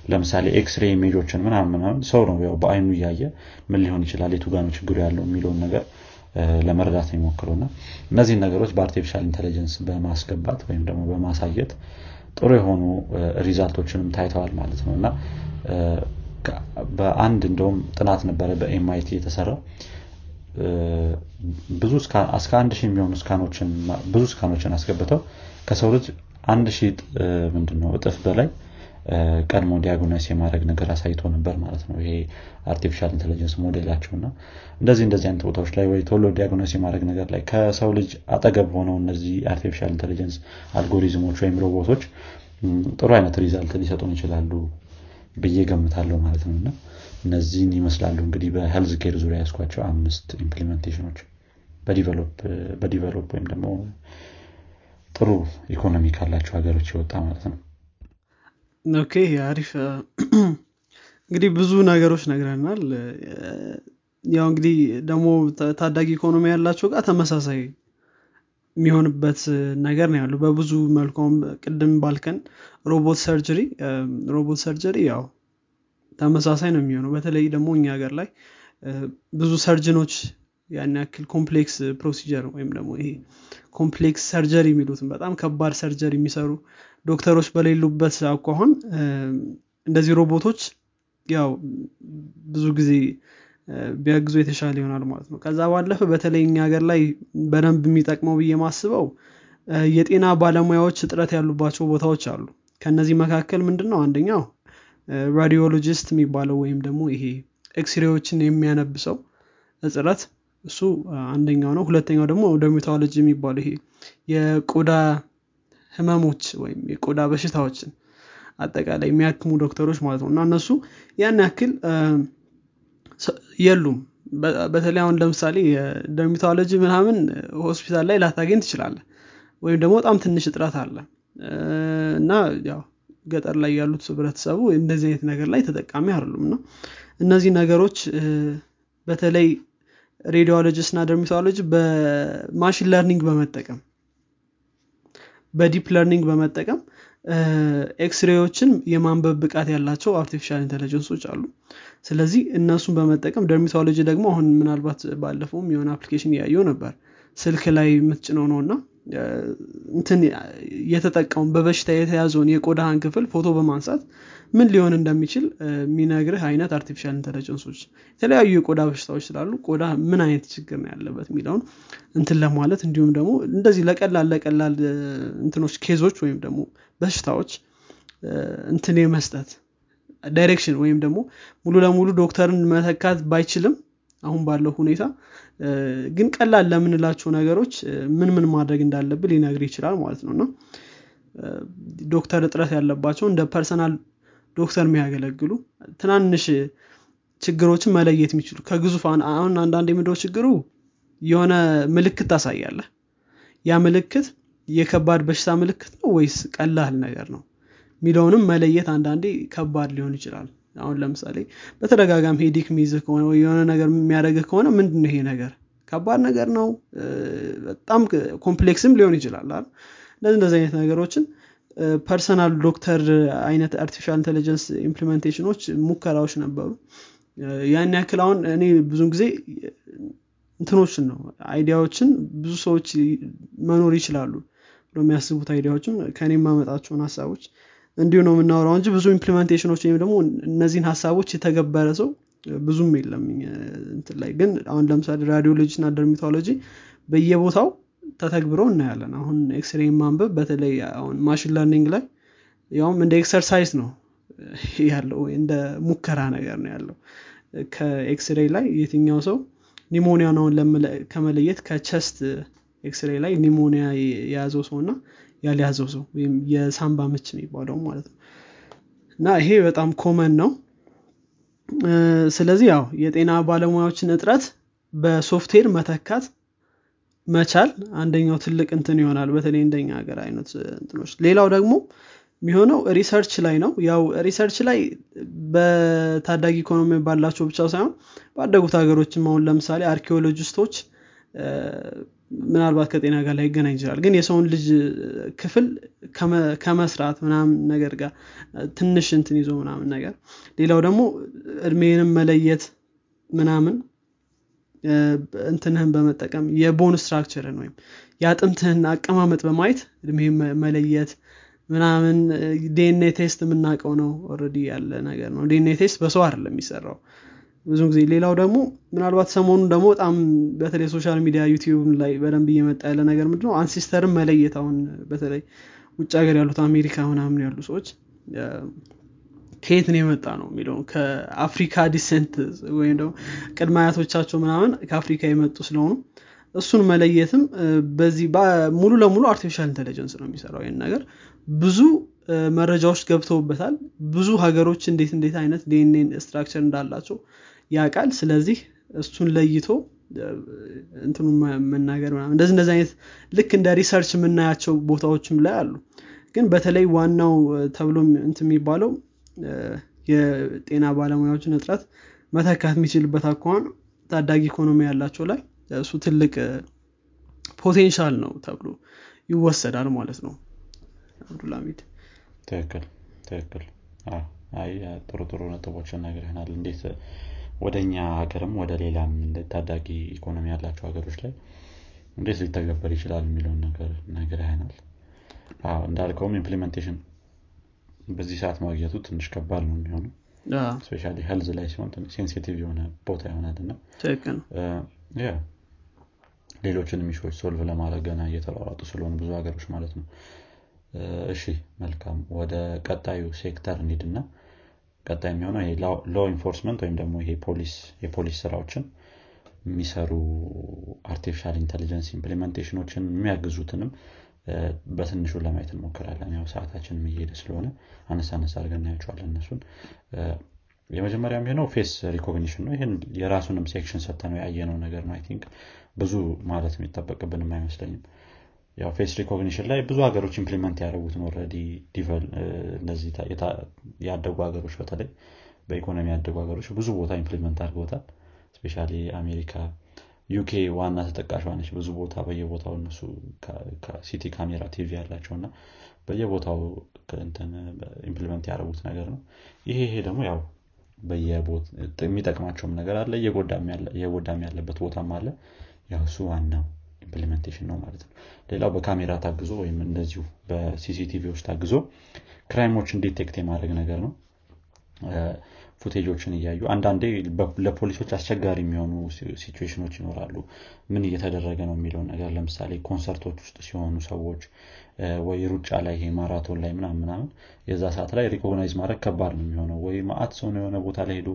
ለምሳሌ x-ray image ኦችን ምናምን ሰው ነው ያው በአይኑ እያየ ምን ሊሆን ይችላል የቱ ችግሩ ያለው የሚለውን ነገር ለመረዳት ነው የሚሞክረው እና እነዚህን ነገሮች በ artificial intelligence በማስገባት ወይም ደግሞ በማሳየት ጥሩ የሆኑ result ኦችንም ታይተዋል ማለት ነው። እና በአንድ እንደውም ጥናት ነበረ በ MIT የተሰራው ብዙ እስከ አንድ ሺህ የሚሆኑ scan ኦችን ብዙ scan ኦችን አስገብተው ከሰው ልጅ አንድ ሺህ ምንድነው እጥፍ በላይ ቀድሞ diagnose የማድረግ ነገር አሳይቶ ነበር ማለት ነው። ይሄ artificial intelligence model ኣቸው እና እንደዚህ እንደዚህ አይነት ቦታዎች ላይ ወይ ቶሎ diagnose የማድረግ ነገር ላይ ከሰው ልጅ አጠገብ ሆነው እነዚህ artificial intelligence algorithm ኦች ወይም ሮቦቶች ጥሩ አይነት result ሊሰጡን ይችላሉ ብዬ ገምታለሁ ማለት ነው። እና እነዚህን ይመስላሉ እንግዲህ በ healthcare ዙሪያ ያየኋቸው አምስት implementation ኦች በ develop ወይም ደግሞ ጥሩ ኢኮኖሚ ካላቸው ሀገሮች የወጣ ማለት ነው። okay አሪፍ። እንግዲህ ብዙ ነገሮች ነግረናል። ያው እንግዲህ ደግሞ ታዳጊ ኢኮኖሚ ያላቸው ጋር ተመሳሳይ የሚሆንበት ነገር ነው ያለው። በብዙ መልኩም ቅድም ባልከው robot surgery robot surgery ያው ተመሳሳይ ነው የሚሆነው። በተለይ ደግሞ እኛ ሀገር ላይ ብዙ surgeon ኦች ያን ያክል complex procedure ወይም ደግሞ ይሄ complex surgery የሚሉትም በጣም ከባድ surgery የሚሰሩ ዶክተሮች በሌሉበት አኳኋን እንደዚህ ሮቦቶች ያው ብዙ ጊዜ ቢያግዙ የተሻለ ይሆናል ማለት ነው። ከዛ ባለፈ በተለይ እኛ ሀገር ላይ በደንብ የሚጠቅመው ብዬ ማስበው የጤና ባለሙያዎች እጥረት ያሉባቸው ቦታዎች አሉ። ከነዚህ መካከል ምንድን ነው አንደኛው radiologist የሚባለው ወይም ደግሞ ይሄ ኤክስሬዎችን የሚያነብ ሰው እጥረት እሱ አንደኛው ነው። ሁለተኛው ደግሞ dermatology የሚባለው ይሄ የቆዳ ህመሞች ወይም የቆዳ በሽታዎችን አጠቃላይ የሚያክሙ ዶክተሮች ማለት ነው። እና እነሱ ያን ያክል የሉም። በተለይ አሁን ለምሳሌ የደርሚቶሎጂ ምናምን ሆስፒታል ላይ ላታገኝ ትችላለ ወይም ደግሞ በጣም ትንሽ እጥረት አለ። እና ያው ገጠር ላይ ያሉት ህብረተሰቡ እንደዚህ አይነት ነገር ላይ ተጠቃሚ አይደሉም እና እነዚህ ነገሮች በተለይ radiologist እና dermatology በ machine learning በመጠቀም በ deep learning በመጠቀም ኤክስሬዎችን የማንበብ ብቃት ያላቸው artificial intelligence ኦች አሉ። ስለዚህ እነሱን በመጠቀም dermatology ደግሞ አሁን ምናልባት ባለፈውም የሆነ application እያየው ነበር። ስልክ ላይ የምትጭነው ነው እና እንትን የተጠቀሙ በበሽታ የተያዘውን የቆዳህን ክፍል ፎቶ በማንሳት ምን ሊሆን እንደሚችል የሚነግርህ አይነት artificial intelligence ኦች የተለያዩ የቆዳ በሽታዎች ስላሉ ቆዳ ምን አይነት ችግር ነው ያለበት የሚለውን እንትን ለማለት እንዲሁም ደግሞ እንደዚህ ለቀላል ለቀላል እንትኖች case ኦች ወይም ደግሞ በሽታዎች እንትን የመስጠት direction ወይም ደግሞ ሙሉ ለሙሉ ዶክተርን መተካት ባይችልም አሁን ባለው ሁኔታ። ግን ቀላል ለምንላቸው ነገሮች ምን ምን ማድረግ እንዳለብን ሊነግር ይችላል ማለት ነው። ዶክተር እጥረት ያለባቸው እንደ personal doctor የሚያገለግሉ ትናንሽ ችግሮችን መለየት የሚችሉ ከግዙፍ አሁን አንዳንድ የምንድነው ችግሩ? የሆነ ምልክት ታሳያለህ። ያ ምልክት የከባድ በሽታ ምልክት ነው ወይስ ቀላል ነገር ነው? የሚለውንም መለየት አንዳንዴ ከባድ ሊሆን ይችላል አሁን ለምሳሌ በተደጋጋሚ headache ሚይዝህ ከሆነ ወይ የሆነ ነገር የሚያደረግህ ከሆነ ምንድን ይሄ ነገር? ከባድ ነገር ነው። በጣም complex ም ሊሆን ይችላል እንደዚህ እንደዚህ አይነት ነገሮችን personal doctor አይነት artificial intelligence implementation ኦች ሙከራዎች ነበሩ። ያን ያክል አሁን እኔ ብዙን ጊዜ እንትኖችን ነው idea ዎችን ብዙ ሰዎች መኖር ይችላሉ የሚያስቡት idea ዎችም ከኔ የማመጣቸውን ሀሳቦች እንዲሁ ነው የምናወራው እንጂ ብዙ implementation ኦች ወይም ደግሞ እነዚህን ሀሳቦች የተገበረ ሰው ብዙም የለም። እንትን ላይ ግን አሁን ለምሳሌ radiology እና dermatology በየቦታው ተተግብረው እናያለን። አሁን ኤክስሬ ማንበብ በተለይ አሁን machine learning ላይ ያውም እንደ exercise ነው ያለው እንደ ሙከራ ነገር ነው ያለው። ከኤክስሬ ላይ የትኛው ሰው pneumonia ን አሁን ከመለየት ከ chest x-ray ላይ pneumonia የያዘው ሰው እና ያልያዘው ሰው ወይም የሳምባ ምች የሚባለው ማለት ነው። እና ይሄ በጣም common ነው። ስለዚህ ያው የጤና ባለሙያዎችን እጥረት በሶፍትዌር መተካት መቻል አንደኛው ትልቅ እንትን ይሆናል በተለይ እንደኛ ሀገር አይነት እንትኖች። ሌላው ደግሞ የሚሆነው research ላይ ነው። ያው research ላይ በታዳጊ ኢኮኖሚ ባላቸው ብቻ ሳይሆን ባደጉት ሀገሮችም አሁን ለምሳሌ archaeologist ኦች ምናልባት ከጤና ጋር ላይ ይገናኝ ይችላል። ግን የሰውን ልጅ ክፍል ከመስራት ምናምን ነገር ጋር ትንሽ እንትን ይዞ ምናምን ነገር። ሌላው ደግሞ እድሜንም መለየት ምናምን እንትንህን በመጠቀም የ bone structure ን ወይም የአጥንትህን አቀማመጥ በማየት እድሜ መለየት ምናምን DNA test የምናውቀው ነው already ያለ ነገር ነው። DNA test በሰው አይደለም የሚሰራው ብዙ ጊዜ ሌላው ደግሞ ምናልባት ሰሞኑን ደግሞ በጣም በተለይ social media ዩቲዩብ ላይ በደንብ እየመጣ ያለ ነገር ምንድነው? ancestor ን መለየት አሁን በተለይ ውጭ ሀገር ያሉት አሜሪካ ምናምን ያሉ ሰዎች ከየት ነው የመጣ ነው የሚለው ከአፍሪካ descent ወይም ደግሞ ቅድመ አያቶቻቸው ምናምን ከአፍሪካ የመጡ ስለሆኑ እሱን መለየትም በዚህ ሙሉ ለሙሉ artificial intelligence ነው የሚሰራው ይህን ነገር። ብዙ መረጃዎች ገብተውበታል። ብዙ ሀገሮች እንዴት እንዴት አይነት DNA structure እንዳላቸው ያውቃል። ስለዚህ እሱን ለይቶ እንትኑ መናገር እንደዚህ እንደዚህ አይነት ልክ እንደ research የምናያቸው ቦታዎችም ላይ አሉ። ግን በተለይ ዋናው ተብሎ እንትን የሚባለው የጤና ባለሙያዎችን እጥረት መተካት የሚችልበት አኳኋን ታዳጊ ኢኮኖሚ ያላቸው ላይ እሱ ትልቅ potential ነው ተብሎ ይወሰዳል ማለት ነው። አብዱልሃሚድ ትክክል ትክክል። አይ ጥሩ ጥሩ ነጥቦችን ነግረህናል። እንዴት ወደ እኛ ሀገርም ወደ ሌላም ታዳጊ ኢኮኖሚ ያላቸው ሀገሮች ላይ እንዴት ሊተገበር ይችላል የሚለውን ነገር ነግረህናል? እንዳልከውም implementation በዚህ ሰዓት ማግኘቱ ትንሽ ከባድ ነው የሚሆነው። especially health ላይ ሲሆን sensitive የሆነ ቦታ ይሆናል እና ሌሎችን issue ኦች solve ለማድረግ ገና እየተሯሯጡ ስለሆኑ ብዙ ሀገሮች ማለት ነው። እሺ መልካም ወደ ቀጣዩ ሴክተር እንሂድና ቀጣይ የሚሆነው law enforcement ወይም ደግሞ ይሄ የፖሊስ ስራዎችን የሚሰሩ artificial intelligence implementation ኦችን የሚያግዙትንም በትንሹ ለማየት እንሞክራለን። ያው ሰዓታችን እየሄደ ስለሆነ አነሳ አነሳ አድርገን እናያቸዋለን እነሱን። የመጀመሪያ የሚሆነው face recognition ነው። ይህን የራሱንም section ሰተነው ያየነው ነገር ነው። think ብዙ ማለት የሚጠበቅብንም አይመስለኝም ያው face recognition ላይ ብዙ ሀገሮች implement ያደረጉትን already እነዚህ ያደጉ ሀገሮች በተለይ በኢኮኖሚ ያደጉ ሀገሮች ብዙ ቦታ implement አድርገውታል። especially አሜሪካ ዩኬ ዋና ተጠቃሽ ነች። ብዙ ቦታ በየቦታው እነሱ CCTV camera TV ያላቸው እና በየቦታው implement ያደረጉት ነገር ነው። ይሄ ይሄ ደግሞ ያው የሚጠቅማቸውም ነገር አለ እየጎዳም ያለበት ቦታም አለ። ያው እሱ ዋናው implementation ነው ማለት ነው። ሌላው በካሜራ ታግዞ ወይም እንደዚሁ በ CCTV ዎች ታግዞ crime ኦችን detect የማድረግ ነገር ነው። footage ኦችን እያዩ አንዳንዴ ለፖሊሶች አስቸጋሪ የሚሆኑ ሲቹዌሽኖች ይኖራሉ። ምን እየተደረገ ነው የሚለውን ነገር ለምሳሌ ኮንሰርቶች ውስጥ ሲሆኑ ሰዎች ወይ ሩጫ ላይ ይሄ ማራቶን ላይ ምናምን ምናምን የዛ ሰዓት ላይ recognize ማድረግ ከባድ ነው የሚሆነው። ወይ መአት ሰው የሆነ ቦታ ላይ ሄዶ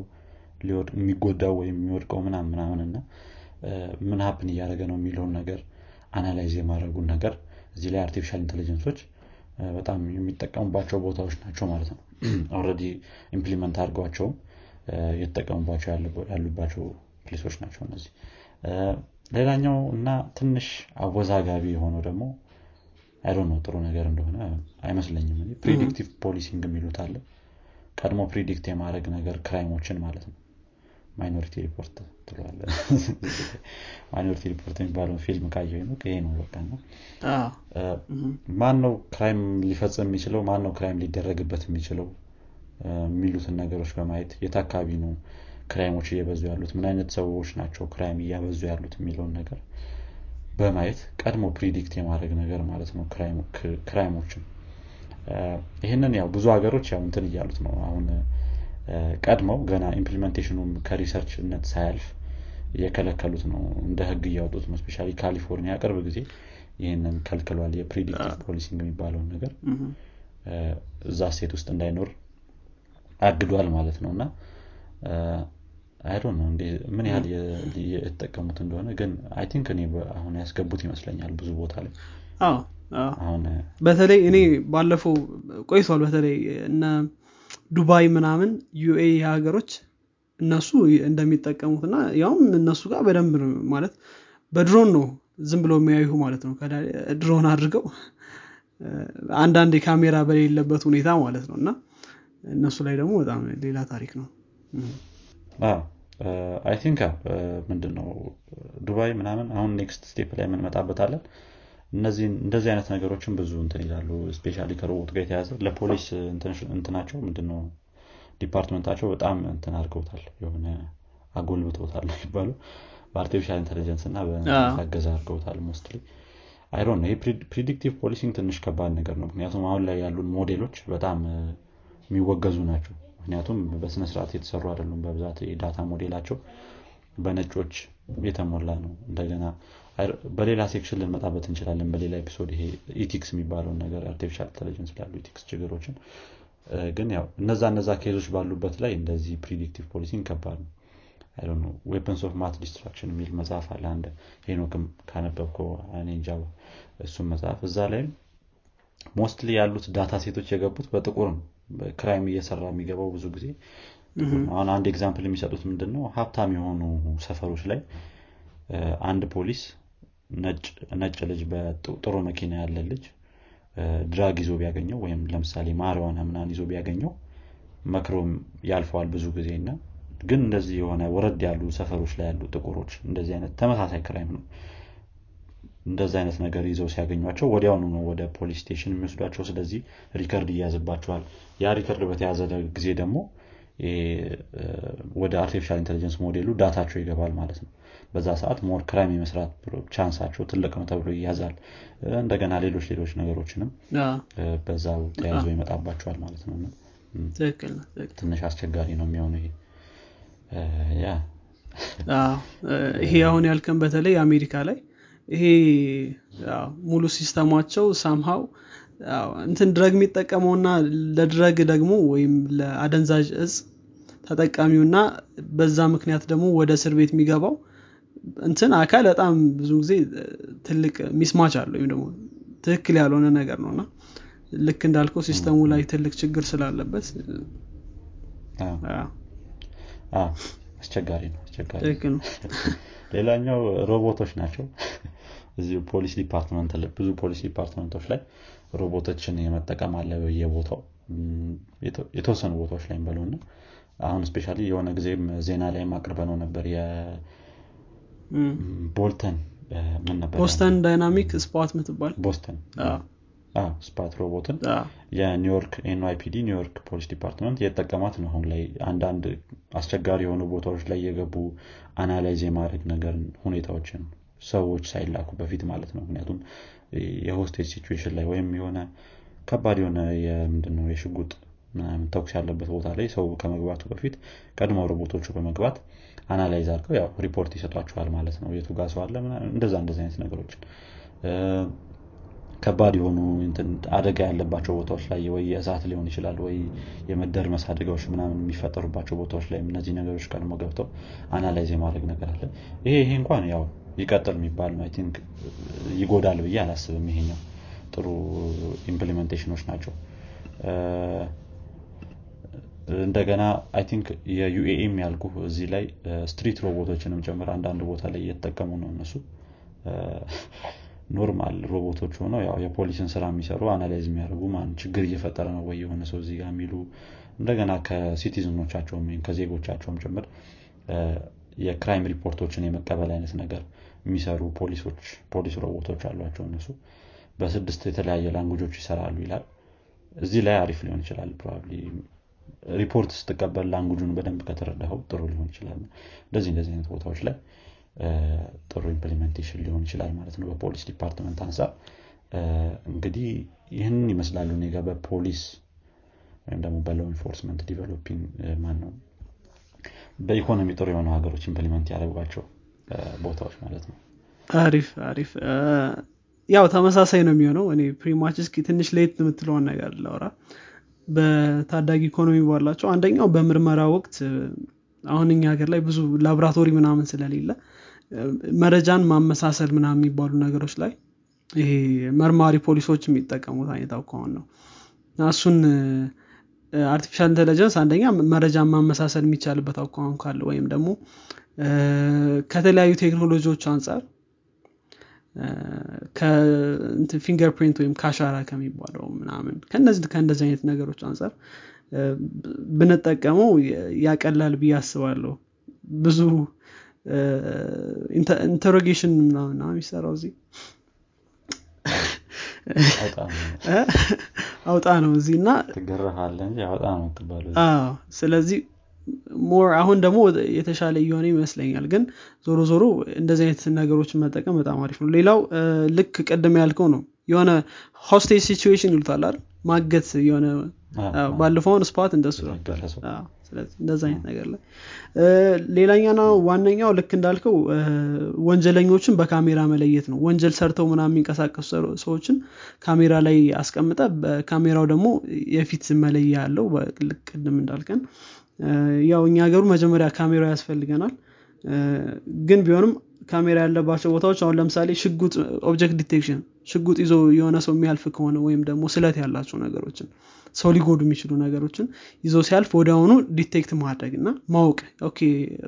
የሚጎዳው ወይም የሚወድቀው ምናምን ምናምን እና ምን happen እያደረገ ነው የሚለውን ነገር analyze የማድረጉን ነገር እዚህ ላይ artificial intelligence ኦች በጣም የሚጠቀሙባቸው ቦታዎች ናቸው ማለት ነው። [clears throat] already implement አድርገዋቸውም የተጠቀሙባቸው ያሉባቸው place ኦች ናቸው እነዚህ። ሌላኛው እና ትንሽ አወዛጋቢ የሆነው ደግሞ I don't know ጥሩ ነገር እንደሆነ አይመስለኝም predictive policing የሚሉት አለ። ቀድሞ predict የማድረግ ነገር crime ኦችን ማለት ነው Minority Report ትለዋለ Minority Report የሚባለውን ፊልም ካየው ነው ይሄ ነው በቃ ነው ማን ነው crime ሊፈጽም የሚችለው? ማን ነው crime ሊደረግበት የሚችለው? የሚሉትን ነገሮች በማየት የት አካባቢ ነው crime ኦች እየበዙ ያሉት? ምን አይነት ሰዎች ናቸው crime እያበዙ ያሉት? የሚለውን ነገር በማየት ቀድሞ predict የማድረግ ነገር ማለት ነው crime ኦችን። ይህንን ያው ብዙ ሀገሮች ያው እንትን እያሉት ነው። አሁን ቀድመው ገና implementation ኑም ከ research ነት ሳያልፍ እየከለከሉት ነው። እንደ ህግ እያወጡት ነው። especially ካሊፎርኒያ ቅርብ ጊዜ ይህንን ከልክሏል። የ predictive policing የሚባለውን ነገር እዛ state ውስጥ እንዳይኖር አግዷል ማለት ነው። እና I don't know ምን ያህል የተጠቀሙት እንደሆነ ግን I think እኔ አሁን ያስገቡት ይመስለኛል ብዙ ቦታ ላይ። አሁን በተለይ እኔ ባለፈው ቆይቷል። በተለይ እነ ዱባይ ምናምን UAE ሀገሮች እነሱ እንደሚጠቀሙት እና ያውም እነሱ ጋር በደንብ ማለት በድሮን ነው ዝም ብለው የሚያዩ ማለት ነው። ድሮን አድርገው አንዳንድ የካሜራ በሌለበት ሁኔታ ማለት ነው። እና እነሱ ላይ ደግሞ በጣም ሌላ ታሪክ ነው። I think ምንድን ነው ዱባይ ምናምን አሁን next step ላይ እንመጣበታለን እነዚህ እንደዚህ አይነት ነገሮችን ብዙ እንትን ይላሉ። especially ከሮቦት ጋር የተያዘ ለፖሊስ እንትናቸው ምንድነው? department ኣቸው በጣም እንትን አድርገውታል። የሆነ አጎልብተውታል የሚባሉ በ artificial intelligence እና በታገዘ አድርገውታል mostly አይሮን ይህ predictive policing ትንሽ ከባድ ነገር ነው። ምክንያቱም አሁን ላይ ያሉን ሞዴሎች በጣም የሚወገዙ ናቸው። ምክንያቱም በስነስርዓት የተሰሩ አይደሉም። በብዛት የ data model ኣቸው በነጮች የተሞላ ነው። እንደገና በሌላ section ልንመጣበት እንችላለን። በሌላ episode ይሄ ethics የሚባለውን ነገር artificial intelligence ላይ ያሉ ethics ችግሮችን። ግን ያው እነዛ እነዛ case ኦች ባሉበት ላይ እንደዚህ predictive policing ከባድ ነው። Weapons of Math Destruction የሚል መጽሐፍ አለ። አንድ ሄኖክም ካነበብኮ እኔ እንጃ እሱም መጽሐፍ እዛ ላይም mostly ያሉት data set ኦች የገቡት በጥቁር ነው። crime እየሰራ የሚገባው ብዙ ጊዜ አሁን አንድ example የሚሰጡት ምንድን ነው ሀብታም የሆኑ ሰፈሮች ላይ አንድ ፖሊስ ነጭ ልጅ በጥሩ መኪና ያለ ልጅ drug ይዞ ቢያገኘው ወይም ለምሳሌ ማሪዋና ምናን ይዞ ቢያገኘው መክሮም ያልፈዋል ብዙ ጊዜ እና ግን እንደዚህ የሆነ ወረድ ያሉ ሰፈሮች ላይ ያሉ ጥቁሮች እንደዚህ አይነት ተመሳሳይ crime ነው። እንደዚህ አይነት ነገር ይዘው ሲያገኟቸው ወዲያውኑ ነው ወደ police station የሚወስዷቸው። ስለዚህ record ይያዝባቸዋል። ያ record በተያዘ ጊዜ ደግሞ ወደ artificial intelligence model ኡ data ኣቸው ይገባል ማለት ነው በዛ ሰዓት more crime የመስራት chance ኣቸው ትልቅ ነው ተብሎ ይያዛል። እንደገና ሌሎች ሌሎች ነገሮችንም በዛው ተያይዞ ይመጣባቸዋል ማለት ነው። ትንሽ አስቸጋሪ ነው የሚሆነው ይሄ። yeah ይሄ አሁን ያልከን በተለይ አሜሪካ ላይ ይሄ ሙሉ system ኣቸው somehow እንትን drug የሚጠቀመውና ለ drug ደግሞ ወይም ለአደንዛዥ እጽ ተጠቃሚውና በዛ ምክንያት ደግሞ ወደ እስር ቤት የሚገባው እንትን አካል በጣም ብዙ ጊዜ ትልቅ mismatch አለ ወይም ደግሞ ትክክል ያልሆነ ነገር ነው እና ልክ እንዳልከው system ኡ ላይ ትልቅ ችግር ስላለበት አስቸጋሪ ነው አስቸጋሪ ትክክል ነው። [laughs] ሌላኛው ሮቦቶች ናቸው። [laughs] እዚሁ police department ብዙ police department ኦች ላይ ሮቦቶችን የመጠቀም አለ በየቦታው። የተወሰኑ ቦታዎች ላይ በሉና አሁን especially የሆነ ጊዜም ዜና ላይም አቅርበነው ነበር ነበር? ቦስተን ዳይናሚክ Spot ምትባል? ቦስተን። Spot robot ን? የኒውዮርክ NYPD ኒውዮርክ police department እየጠቀማት ነው። አሁን ላይ አንዳንድ አስቸጋሪ የሆኑ ቦታዎች ላይ የገቡ analyze የማድረግ ነገር ሁኔታዎችን ሰዎች ሳይላኩ በፊት ማለት ነው። ምክንያቱም የ hostage situation ላይ ወይም የሆነ ከባድ የሆነ ምንድነው? የሽጉጥ ተኩስ ያለበት ቦታ ላይ ሰው ከመግባቱ በፊት ቀድሞ ሮቦቶቹ በመግባት analyze አድርገው ያው ሪፖርት ይሰጧቸዋል ማለት ነው። የቱ ጋር ሰው አለ እንደዛ እንደዚህ አይነት ነገሮችን። ከባድ የሆኑ አደጋ ያለባቸው ቦታዎች ላይ ወይ የእሳት ሊሆን ይችላል ወይ የመደርመስ አደጋዎች ምናምን የሚፈጠሩባቸው ቦታዎች ላይ እነዚህ ነገሮች ቀድሞ ገብተው analyze የማድረግ ነገር አለ። ይሄ ይሄ እንኳን ያው ይቀጥል የሚባል ነው። think ይጎዳል ብዬ አላስብም። ይሄኛው ጥሩ implementation ኦች ናቸው እንደገና I think የ UAE ም ያልኩ እዚህ ላይ street robot ኦችንም ጨምር አንዳንድ ቦታ ላይ እየተጠቀሙ ነው እነሱ። normal robot ኦች ሆነው ያው የፖሊስን ስራ የሚሰሩ analyze የሚያደርጉ ማን ችግር እየፈጠረ ነው ወይ የሆነ ሰው እዚህ የሚሉ እንደገና ከ citizen ኦቻቸውም ወይም ከዜጎቻቸውም ጭምር የ crime report ኦችን የመቀበል አይነት ነገር የሚሰሩ ፖሊሶች ፖሊስ ሮቦቶች አሏቸው እነሱ። በስድስት የተለያየ language ኦች ይሰራሉ ይላል። እዚህ ላይ አሪፍ ሊሆን ይችላል probably report ስትቀበል language ኡን በደንብ ከተረዳኸው ጥሩ ሊሆን ይችላል። እንደዚህ እንደዚህ አይነት ቦታዎች ላይ ጥሩ implementation ሊሆን ይችላል ማለት ነው በ police department አንጻር። እንግዲህ ይህንን ይመስላሉ እኔ ጋር በፖሊስ ወይም ደግሞ በ law enforcement developing ማን ነው በኢኮኖሚ ጥሩ የሆኑ ሀገሮች implement ያደረጓቸው ቦታዎች ማለት ነው። አሪፍ አሪፍ። ያው ተመሳሳይ ነው የሚሆነው። እኔ pretty much እስኪ ትንሽ ለየት የምትለውን ነገር ላውራ በታዳጊ ኢኮኖሚ ባላቸው አንደኛው በምርመራ ወቅት አሁን እኛ ሀገር ላይ ብዙ ላብራቶሪ ምናምን ስለሌለ መረጃን ማመሳሰል ምናምን የሚባሉ ነገሮች ላይ ይሄ መርማሪ ፖሊሶች የሚጠቀሙት አይነት አኳኋን ነው። እሱን artificial intelligence አንደኛ መረጃ ማመሳሰል የሚቻልበት አኳኋን ካለ ወይም ደግሞ ከተለያዩ ቴክኖሎጂዎች አንጻር fingerprint ወይም ከአሻራ ከሚባለው ምናምን ከነዚህ ከእንደዚህ አይነት ነገሮች አንጻር ብንጠቀመው ያቀላል ብዬ አስባለሁ። ብዙ interrogation ምናምን የሚሰራው እዚህ። አውጣ ነው። እዚህ እና አውጣ ነው ስለዚህ more አሁን ደግሞ የተሻለ እየሆነ ይመስለኛል። ግን ዞሮ ዞሮ እንደዚህ አይነት ነገሮችን መጠቀም በጣም አሪፍ ነው። ሌላው ልክ ቅድም ያልከው ነው። የሆነ hostage situation ይሉታል አይደል? ማገት የሆነ ባለፈውን spot እንደሱ ነበር ስለዚህ እንደዛ አይነት ነገር ላይ። ሌላኛና ዋነኛው ልክ እንዳልከው ወንጀለኞችን በካሜራ መለየት ነው። ወንጀል ሰርተው ምናምን የሚንቀሳቀሱ ሰዎችን ካሜራ ላይ አስቀምጦ ካሜራው ደግሞ የፊት መለያ ያለው ልክ ቅድም እንዳልከን። ያው እኛ ሀገሩ መጀመሪያ ካሜራ ያስፈልገናል። ግን ቢሆንም ካሜራ ያለባቸው ቦታዎች አሁን ለምሳሌ ሽጉጥ object detection ሽጉጥ ይዞ የሆነ ሰው የሚያልፍ ከሆነ ወይም ደግሞ ስለት ያላቸው ነገሮችን ሰው ሊጎዱ የሚችሉ ነገሮችን ይዞ ሲያልፍ ወዲያውኑ detect ማድረግ እና ማወቅ። okay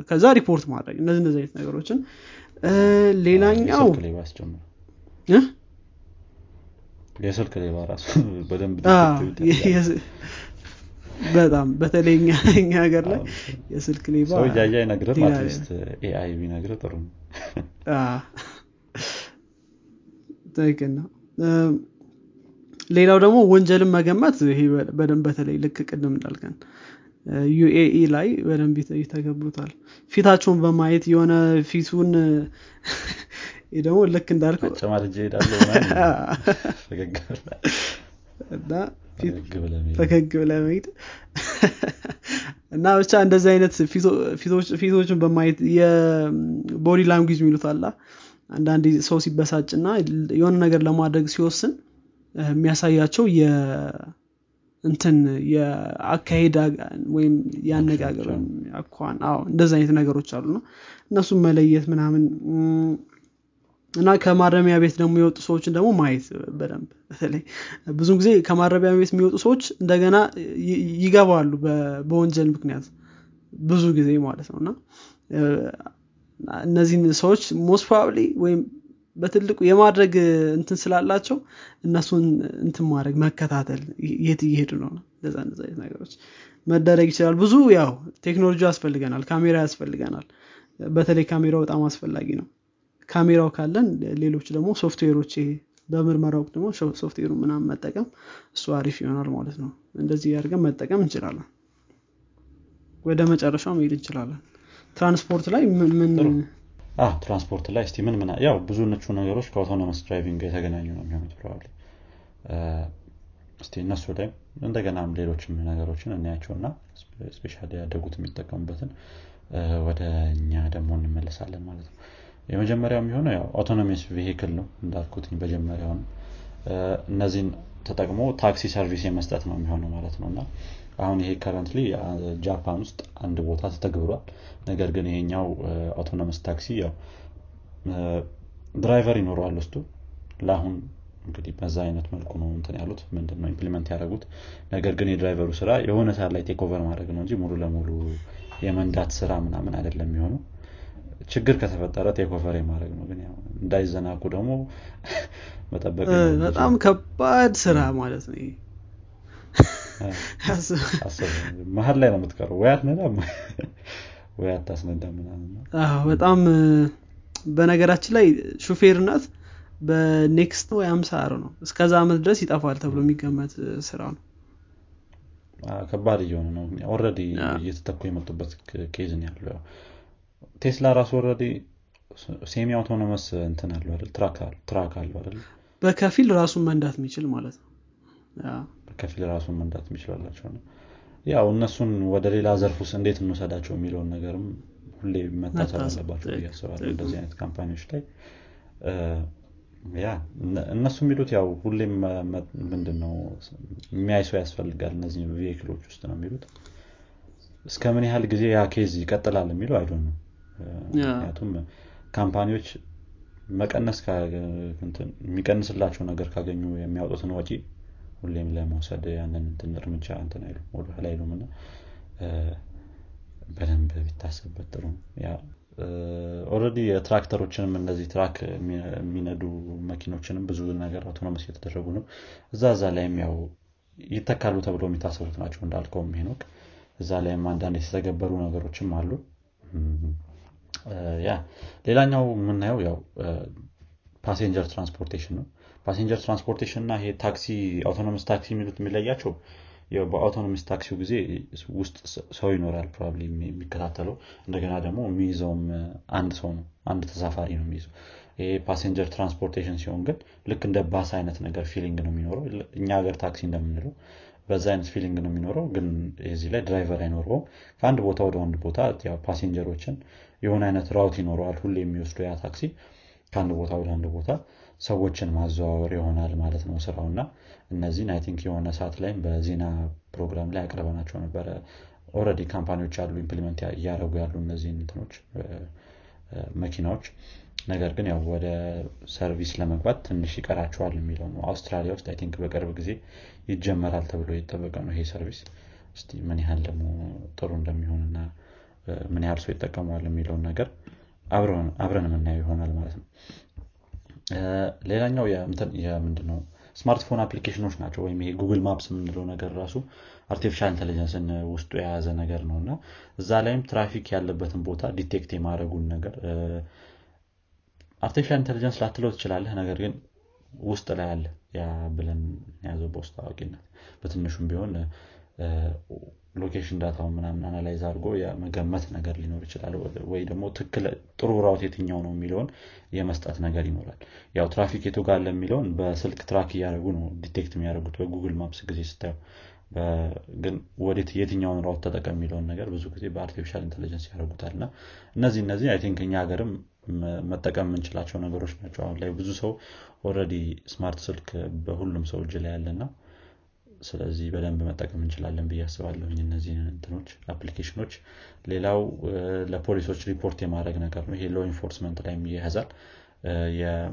ከዛ ሪፖርት ማድረግ። እነዚህ እነዚህ አይነት ነገሮችን። ሌላኛው የስልክ ሌባ ራሱ [laughs] በደንብ በጣም በተለይ እኛ [laughs] ሀገር ላይ የስልክ ሌባ ሰው እያየ አይነግርም at least AI ቢነግር ጥሩ ነው ትክክል ነው ሌላው ደግሞ ወንጀልን መገመት ይሄ በደንብ በተለይ ልክ ቅድም እንዳልከን UAE ላይ በደንብ ይተገብሩታል። ፊታቸውን በማየት የሆነ ፊቱን ደግሞ ልክ እንዳልከው [laughs] ፈገግ ብለመሄድ [laughs] እና ብቻ እንደዚህ አይነት ፊቶችን በማየት የቦዲ ላንጉጅ የሚሉት አላ አንዳንድ ሰው ሲበሳጭ እና የሆነ ነገር ለማድረግ ሲወስን የሚያሳያቸው እንትን የአካሄድ ወይም የአነጋገር አኳን አዎ እንደዚህ አይነት ነገሮች አሉ። ነው እነሱም መለየት ምናምን እና ከማረሚያ ቤት ደግሞ የወጡ ሰዎችን ደግሞ ማየት በደንብ በተለይ ብዙ ጊዜ ከማረሚያ ቤት የሚወጡ ሰዎች እንደገና ይገባሉ በወንጀል ምክንያት ብዙ ጊዜ ማለት ነው። እና እነዚህን ሰዎች most probably ወይም በትልቁ የማድረግ እንትን ስላላቸው እነሱን እንትን ማድረግ መከታተል የት እየሄዱ ነው? እንደዛ እንደዛ አይነት ነገሮች መደረግ ይችላል። ብዙ ያው ቴክኖሎጂ ያስፈልገናል ካሜራ ያስፈልገናል። በተለይ ካሜራው በጣም አስፈላጊ ነው። ካሜራው ካለን ሌሎች ደግሞ ሶፍትዌሮች በምርመራ ወቅት ደግሞ ሶፍትዌሩ ምናምን መጠቀም እሱ አሪፍ ይሆናል ማለት ነው። እንደዚህ አድርገን መጠቀም እንችላለን። ወደ መጨረሻው መሄድ እንችላለን። ትራንስፖርት ላይ ምን ትራንስፖርት ላይ እስቲ ምን ምን ያው ብዙ ነቹ ነገሮች ከ autonomous driving የተገናኙ ነው የሚሆኑት probably። እስቲ እነሱ ላይ እንደገናም ሌሎችም ነገሮችን እናያቸው እና especially ያደጉት የሚጠቀሙበትን ወደ እኛ ደግሞ እንመለሳለን ማለት ነው። የመጀመሪያው የሚሆነው ያው autonomous vehicle ነው እንዳልኩት መጀመሪያው ነው እነዚህን ተጠቅሞ taxi service የመስጠት ነው የሚሆነው ማለት ነው እና አሁን ይሄ currently ጃፓን ውስጥ አንድ ቦታ ተተግብሯል። ነገር ግን ይሄኛው autonomous taxi ያው driver ይኖረዋል ውስጡ ለአሁን እንግዲህ በዛ አይነት መልኩ ነው እንትን ያሉት ምንድን ነው implement ያደረጉት። ነገር ግን የ driver ኡ ስራ የሆነ ሰዓት ላይ takeover ማድረግ ነው እንጂ ሙሉ ለሙሉ የመንዳት ስራ ምናምን አይደለም የሚሆነው። ችግር ከተፈጠረ takeover የማድረግ ነው። ግን እንዳይዘናጉ ደግሞ [laughs] መጠበቅ በጣም ከባድ ስራ ማለት ነው መሀል ላይ ነው የምትቀረው። ወይ አትነዳ ወይ [laughs] አታስነዳ ምናምን በጣም በነገራችን ላይ ሹፌርነት በ next ወይ አምሳ year ነው። እስከዛ አመት ድረስ ይጠፋል ተብሎ የሚገመት ስራ ነው። ከባድ እየሆነ ነው። already እየተተኩ የመጡበት case ነው ያለው። ቴስላ ራሱ already semi autonomous እንትን አለው አይደል? truck አለው። አይደል? በከፊል ራሱን መንዳት የሚችል ማለት ነው በከፊል ራሱን መንዳት የሚችል አላቸው ነው። ያው እነሱን ወደ ሌላ ዘርፍ ውስጥ እንዴት እንውሰዳቸው የሚለውን ነገርም ሁሌ መታሰብ አለባቸው እያስባለሁ እንደዚህ አይነት company ዎች ላይ። ያ እነሱ የሚሉት ያው ሁሌም ምንድን ነው የሚያይ ሰው ያስፈልጋል እነዚህ vehicle ኦች ውስጥ ነው የሚሉት። እስከ ምን ያህል ጊዜ ያ case ይቀጥላል የሚለው አይዶ ነው ምክንያቱም company ዎች መቀነስ የሚቀንስላቸው ነገር ካገኙ የሚያወጡትን ወጪ ሁሌም ለመውሰድ ያንን እንትን እርምጃ እንትን አይሉ ወደኋላ አይሉም። እና በደንብ ቢታሰብበት ጥሩ already የትራክተሮችንም እነዚህ truck የሚነዱ መኪኖችንም ብዙ ነገር autonomous እየተደረጉ ነው። እዛ እዛ ላይም ያው ይተካሉ ተብሎ የሚታሰቡት ናቸው እንዳልከውም ሄኖክ። እዛ ላይም አንዳንድ የተተገበሩ ነገሮችም አሉ። ያ ሌላኛው የምናየው ያው passenger transportation ነው passenger transportation እና ይሄ ታክሲ autonomous taxi የሚሉት የሚለያቸው በ autonomous taxi ው ጊዜ ውስጥ ሰው ይኖራል probably የሚከታተለው። እንደገና ደግሞ የሚይዘውም አንድ ሰው ነው አንድ ተሳፋሪ ነው የሚይዘው። ይሄ passenger transportation ሲሆን ግን ልክ እንደ ባስ አይነት ነገር feeling ነው የሚኖረው። እኛ ሀገር ታክሲ እንደምንለው በዛ አይነት feeling ነው የሚኖረው። ግን እዚህ ላይ driver አይኖረውም። ከአንድ ቦታ ወደ አንድ ቦታ passenger ኦችን የሆነ አይነት route ይኖረዋል ሁሌ የሚወስዱ ያ ታክሲ። ከአንድ ቦታ ወደ አንድ ቦታ ሰዎችን ማዘዋወር ይሆናል ማለት ነው ስራው። እና እነዚህን I think የሆነ ሰዓት ላይም በዜና ፕሮግራም ላይ አቅርበናቸው ነበረ። already company ዎች አሉ implement እያደረጉ ያሉ እነዚህን እንትኖች መኪናዎች። ነገር ግን ያው ወደ service ለመግባት ትንሽ ይቀራቸዋል የሚለው ነው። አውስትራሊያ ውስጥ I think በቅርብ ጊዜ ይጀመራል ተብሎ የተጠበቀ ነው ይሄ service። እስቲ ምን ያህል ደግሞ ጥሩ እንደሚሆንና ምን ያህል ሰው ይጠቀመዋል የሚለውን ነገር አብረን የምናየው ይሆናል ማለት ነው ሌላኛው ምንድን ነው smartphone application ኖች ናቸው ወይም ይሄ Google Maps የምንለው ነገር ራሱ artificial intelligence ን ውስጡ የያዘ ነገር ነው። እና እዛ ላይም ትራፊክ ያለበትን ቦታ detect የማድረጉን ነገር artificial intelligence ላትለው ትችላለህ ነገር ግን ውስጥ ላይ አለ ብለን ያዘው በውስጥ አዋቂነት። በትንሹም ቢሆን location data ውን ምናምን analyze አድርጎ የመገመት ነገር ሊኖር ይችላል። ወይ ደግሞ ጥሩ route የትኛው ነው የሚለውን የመስጠት ነገር ይኖራል። ያው ትራፊክ የቱ ጋር የሚለውን በስልክ track እያደረጉ ነው detect የሚያደርጉት። በ Google Maps ጊዜ ስታዩ ግን ወዴት የትኛውን route ተጠቀም የሚለውን ነገር ብዙ ጊዜ በ artificial intelligence ያደርጉታል። እና እነዚህ እነዚህ I think እኛ ሀገርም መጠቀም የምንችላቸው ነገሮች ናቸው። አሁን ላይ ብዙ ሰው already smart ስልክ በሁሉም ሰው እጅ ላይ ያለና ስለዚህ በደንብ መጠቀም እንችላለን ብዬ አስባለሁኝ እነዚህ እንትኖች application ኖች። ሌላው ለፖሊሶች ሪፖርት የማድረግ ነገር ነው። ይሄ law enforcement ላይ ይያዛል።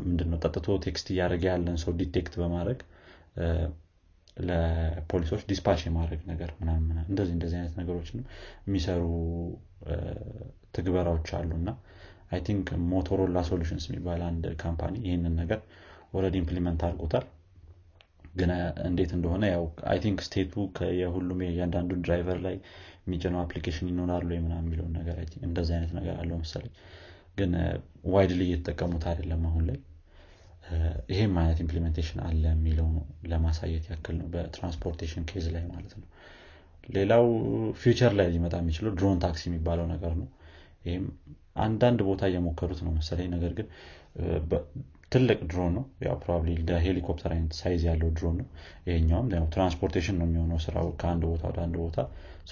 ምንድነው ጠጥቶ text እያደረገ ያለን ሰው detect በማድረግ ለፖሊሶች dispatch የማድረግ ነገር ምናምን እንደዚህ እንደዚህ አይነት ነገሮችን የሚሰሩ ትግበራዎች አሉ። እና I think Motorola Solutions የሚባል አንድ company ይህንን ነገር ወረድ implement አድርጎታል ግን እንዴት እንደሆነ ያው I think state ኡ የሁሉም የእያንዳንዱ driver ላይ የሚጭነው application ይኖራሉ ምናምን የሚለውን ነገር እንደዚህ አይነት ነገር አለው መሰለኝ። ግን widely እየተጠቀሙት አይደለም አሁን ላይ። ይሄም አይነት implementation አለ የሚለው ለማሳየት ያክል ነው በ transportation case ላይ ማለት ነው። ሌላው future ላይ ሊመጣ የሚችለው drone taxi የሚባለው ነገር ነው። ይህም አንዳንድ ቦታ እየሞከሩት ነው መሰለኝ። ነገር ግን ትልቅ ድሮን ነው። ያው probably ሄሊኮፕተር አይነት size ያለው ድሮን ነው። ይሄኛውም transportation ነው የሚሆነው ስራው ከአንድ ቦታ ወደ አንድ ቦታ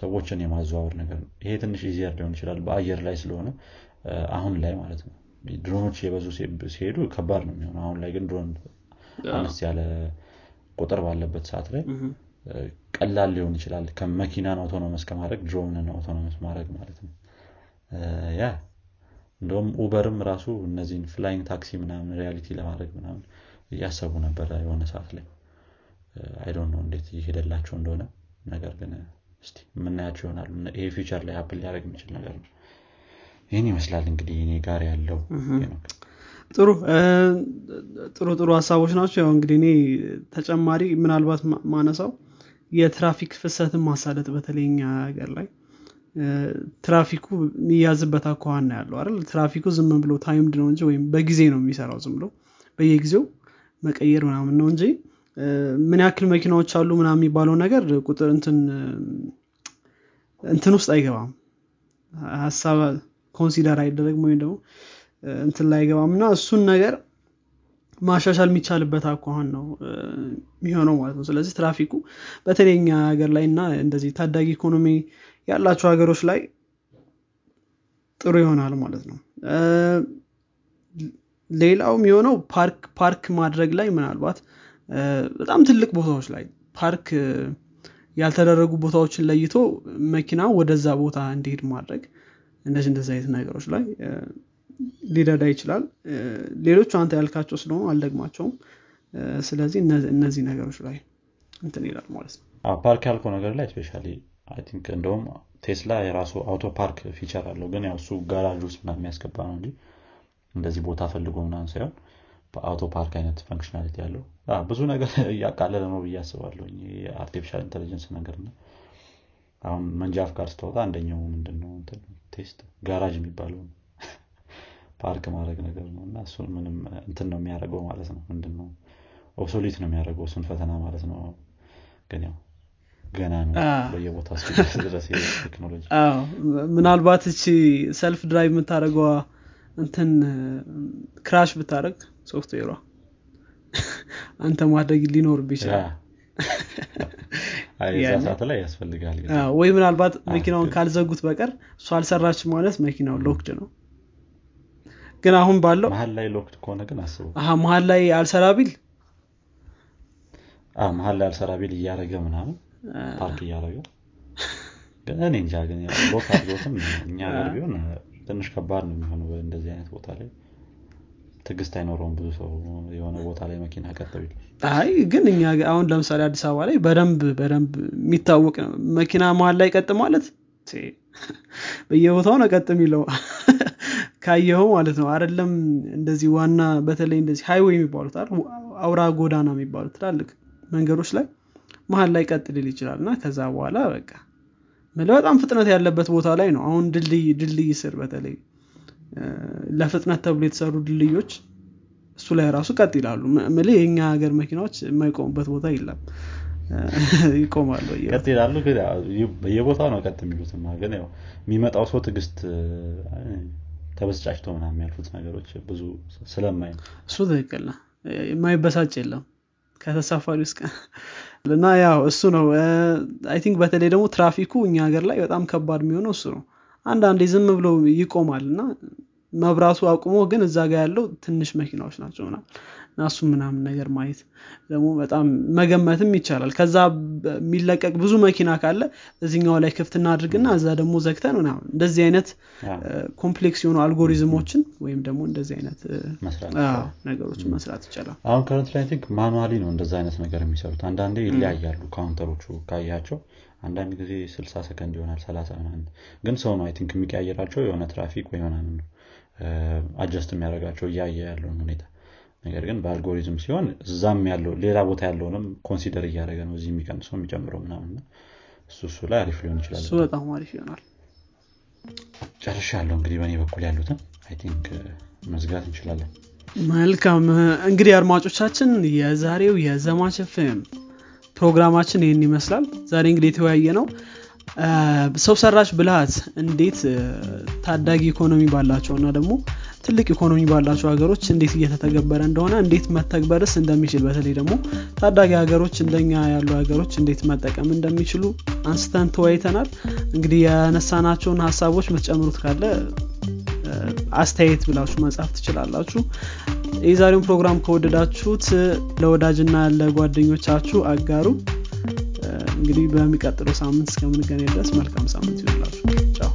ሰዎችን የማዘዋወር ነገር ነው። ይሄ ትንሽ easier ሊሆን ይችላል በአየር ላይ ስለሆነ አሁን ላይ ማለት ነው። ድሮኖች የበዙ ሲሄዱ ከባድ ነው የሚሆነው። አሁን ላይ ግን ድሮን አነስ ያለ ቁጥር ባለበት ሰዓት ላይ ቀላል ሊሆን ይችላል። መኪናን autonomous ከማድረግ ድሮንን autonomous ማድረግ ማለት ነው። ያ እንደውም Uber ም ራሱ እነዚህን flying taxi ምናምን reality ለማድረግ ምናምን እያሰቡ ነበረ የሆነ ሰዓት ላይ። I don't know እንዴት እየሄደላቸው እንደሆነ ነገር ግን እስቲ የምናያቸው ይሆናሉ ይሄ future ላይ አፕላይ ሊደረግ የሚችል ነገር ነው። ይህን ይመስላል እንግዲህ እኔ ጋር ያለው ጥሩ ጥሩ ጥሩ ሀሳቦች ናቸው። ያው እንግዲህ እኔ ተጨማሪ ምናልባት ማነሳው የትራፊክ ፍሰትን ማሳለጥ በተለይ እኛ ሀገር ላይ ትራፊኩ የሚያዝበት አኳኋን ያለው አይደል? ትራፊኩ ዝም ብሎ timed ነው እንጂ ወይም በጊዜ ነው የሚሰራው ዝም ብሎ በየጊዜው መቀየር ምናምን ነው እንጂ ምን ያክል መኪናዎች አሉ ምናምን የሚባለው ነገር ቁጥር እንትን እንትን ውስጥ አይገባም። ሀሳብ consider አይደረግም ወይም ደግሞ እንትን ላይ አይገባም እና እሱን ነገር ማሻሻል የሚቻልበት አኳኋን ነው የሚሆነው ማለት ነው። ስለዚህ ትራፊኩ በተለይኛ ሀገር ላይ እና እንደዚህ ታዳጊ ኢኮኖሚ ያላቸው ሀገሮች ላይ ጥሩ ይሆናል ማለት ነው። ሌላው የሚሆነው ፓርክ ፓርክ ማድረግ ላይ ምናልባት በጣም ትልቅ ቦታዎች ላይ ፓርክ ያልተደረጉ ቦታዎችን ለይቶ መኪና ወደዛ ቦታ እንዲሄድ ማድረግ እንደዚህ እንደዚህ አይነት ነገሮች ላይ ሊረዳ ይችላል። ሌሎቹ አንተ ያልካቸው ስለሆኑ አልደግማቸውም። ስለዚህ እነዚህ ነገሮች ላይ እንትን ይላል ማለት ነው። ፓርክ ያልከው ነገር ላይ especially I think እንደውም ቴስላ የራሱ auto park feature አለው። ግን ያው እሱ ጋራጅ ውስጥ ምናምን የሚያስገባ ነው እንጂ እንደዚህ ቦታ ፈልጎ ምናምን ሳይሆን በ auto park አይነት functionality ያለው ብዙ ነገር [laughs] እያቃለለ ነው ብዬ አስባለሁ። የ artificial intelligence ነገር ነው አሁን መንጃ ፍቃድ ስታወጣ አንደኛው ምንድነው test ጋራጅ የሚባለው [laughs] ፓርክ ማድረግ ነገር ነው። እና እሱን ምንም እንትን ነው የሚያደርገው ማለት ነው። ምንድነው ኦብሶሊት ነው የሚያደርገው እሱን ፈተና ማለት ነው። ግን ያው ገና ነው በየቦታ ድረስ ቴክኖሎጂ። ምናልባት እቺ ሰልፍ ድራይቭ የምታደረገዋ እንትን ክራሽ ብታደረግ ሶፍትዌሯ አንተ ማድረግ ሊኖርብ ይችላል። ሰዓት ላይ ያስፈልጋል ወይ ምናልባት መኪናውን ካልዘጉት በቀር እሱ አልሰራች ማለት መኪናው ሎክድ ነው። ግን አሁን ባለው መሀል ላይ locked ከሆነ ግን አስቡ መሀል ላይ አልሰራ ቢል? መሀል ላይ አልሰራ ቢል እያደረገ ምናምን ፓርክ እያደረገ? [laughs] እኔ እንጃ ግን lock አድርጎትም እኛ ጋር ቢሆን ትንሽ ከባድ ነው የሚሆነው እንደዚህ አይነት ቦታ ላይ። ትግስት አይኖረውም ብዙ ሰው የሆነ ቦታ ላይ መኪና ቀጥ ቢል አይ ግን እኛ አሁን ለምሳሌ አዲስ አበባ ላይ በደንብ በደንብ የሚታወቅ መኪና መሀል ላይ ቀጥ ማለት [laughs] በየቦታው ነው ቀጥ የሚለው። [laughs] ካየኸው ማለት ነው አይደለም እንደዚህ ዋና በተለይ እንደዚህ ሃይዌይ የሚባሉት አውራ ጎዳና የሚባሉት ትላልቅ መንገዶች ላይ መሀል ላይ ቀጥ ሊል ይችላል እና ከዛ በኋላ በቃ በጣም ፍጥነት ያለበት ቦታ ላይ ነው። አሁን ድልድይ ድልድይ ስር በተለይ ለፍጥነት ተብሎ የተሰሩ ድልድዮች እሱ ላይ ራሱ ቀጥ ይላሉ። ምል የእኛ ሀገር መኪናዎች የማይቆሙበት ቦታ የለም። ይቆማሉ ቀጥ ይላሉ በየቦታው ነው ቀጥ የሚሉትማ ግን ያው የሚመጣው ሰው ትግስት ተበስጫጭቶ ምናምን የሚያልፉት ነገሮች ብዙ ስለማይ እሱ ትክክል የማይበሳጭ የለም ከተሳፋሪ እና ያው እሱ ነው። I think በተለይ ደግሞ ትራፊኩ እኛ ሀገር ላይ በጣም ከባድ የሚሆነው እሱ ነው። አንዳንዴ ዝም ብሎ ይቆማል እና መብራቱ አቁሞ ግን እዛ ጋር ያለው ትንሽ መኪናዎች ናቸው እና እሱ ምናምን ነገር ማየት ደግሞ በጣም መገመትም ይቻላል። ከዛ የሚለቀቅ ብዙ መኪና ካለ እዚኛው ላይ ክፍት እናድርግና እዛ ደግሞ ዘግተን ምናምን እንደዚህ አይነት complex የሆኑ አልጎሪዝሞችን ወይም ደግሞ እንደዚህ አይነት ነገሮችን መስራት ይቻላል። አሁን currently I think manually ነው እንደዛ አይነት ነገር የሚሰሩት። አንዳንዴ ይለያያሉ counter ኦቹ ካያቸው። አንዳንድ ጊዜ 60 ሰከንድ ይሆናል 30 ምናምን። ግን ሰው ነው I think የሚቀያየራቸው የሆነ ትራፊክ ወይ ምናምን ነው adjust የሚያደርጋቸው እያየ ያለውን ሁኔታ ነገር ግን በአልጎሪዝም ሲሆን እዛም ያለው ሌላ ቦታ ያለውንም consider እያደረገ ነው እዚህ የሚቀንሰው የሚጨምረው ምናምን እሱ እሱ ላይ አሪፍ ሊሆን ይችላል። በጣም አሪፍ ይሆናል። ጨርሻለው እንግዲህ በእኔ በኩል ያሉትን I think መዝጋት እንችላለን። መልካም። እንግዲህ አድማጮቻችን የዛሬው የዘማች ፍም ፕሮግራማችን ይህን ይመስላል። ዛሬ እንግዲህ የተወያየ ነው ሰው ሰራሽ ብልሃት እንዴት ታዳጊ ኢኮኖሚ ባላቸው እና ደግሞ ትልቅ ኢኮኖሚ ባላቸው ሀገሮች እንዴት እየተተገበረ እንደሆነ እንዴት መተግበርስ እንደሚችል በተለይ ደግሞ ታዳጊ ሀገሮች እንደኛ ያሉ ሀገሮች እንዴት መጠቀም እንደሚችሉ አንስተን ተወያይተናል። እንግዲህ ያነሳናቸውን ሀሳቦች ምትጨምሩት ካለ አስተያየት ብላችሁ መጻፍ ትችላላችሁ። የዛሬውን ፕሮግራም ከወደዳችሁት ለወዳጅና ለጓደኞቻችሁ አጋሩ። እንግዲህ በሚቀጥለው ሳምንት እስከምንገናኝ ድረስ መልካም ሳምንት ይሆንላችሁ ቻው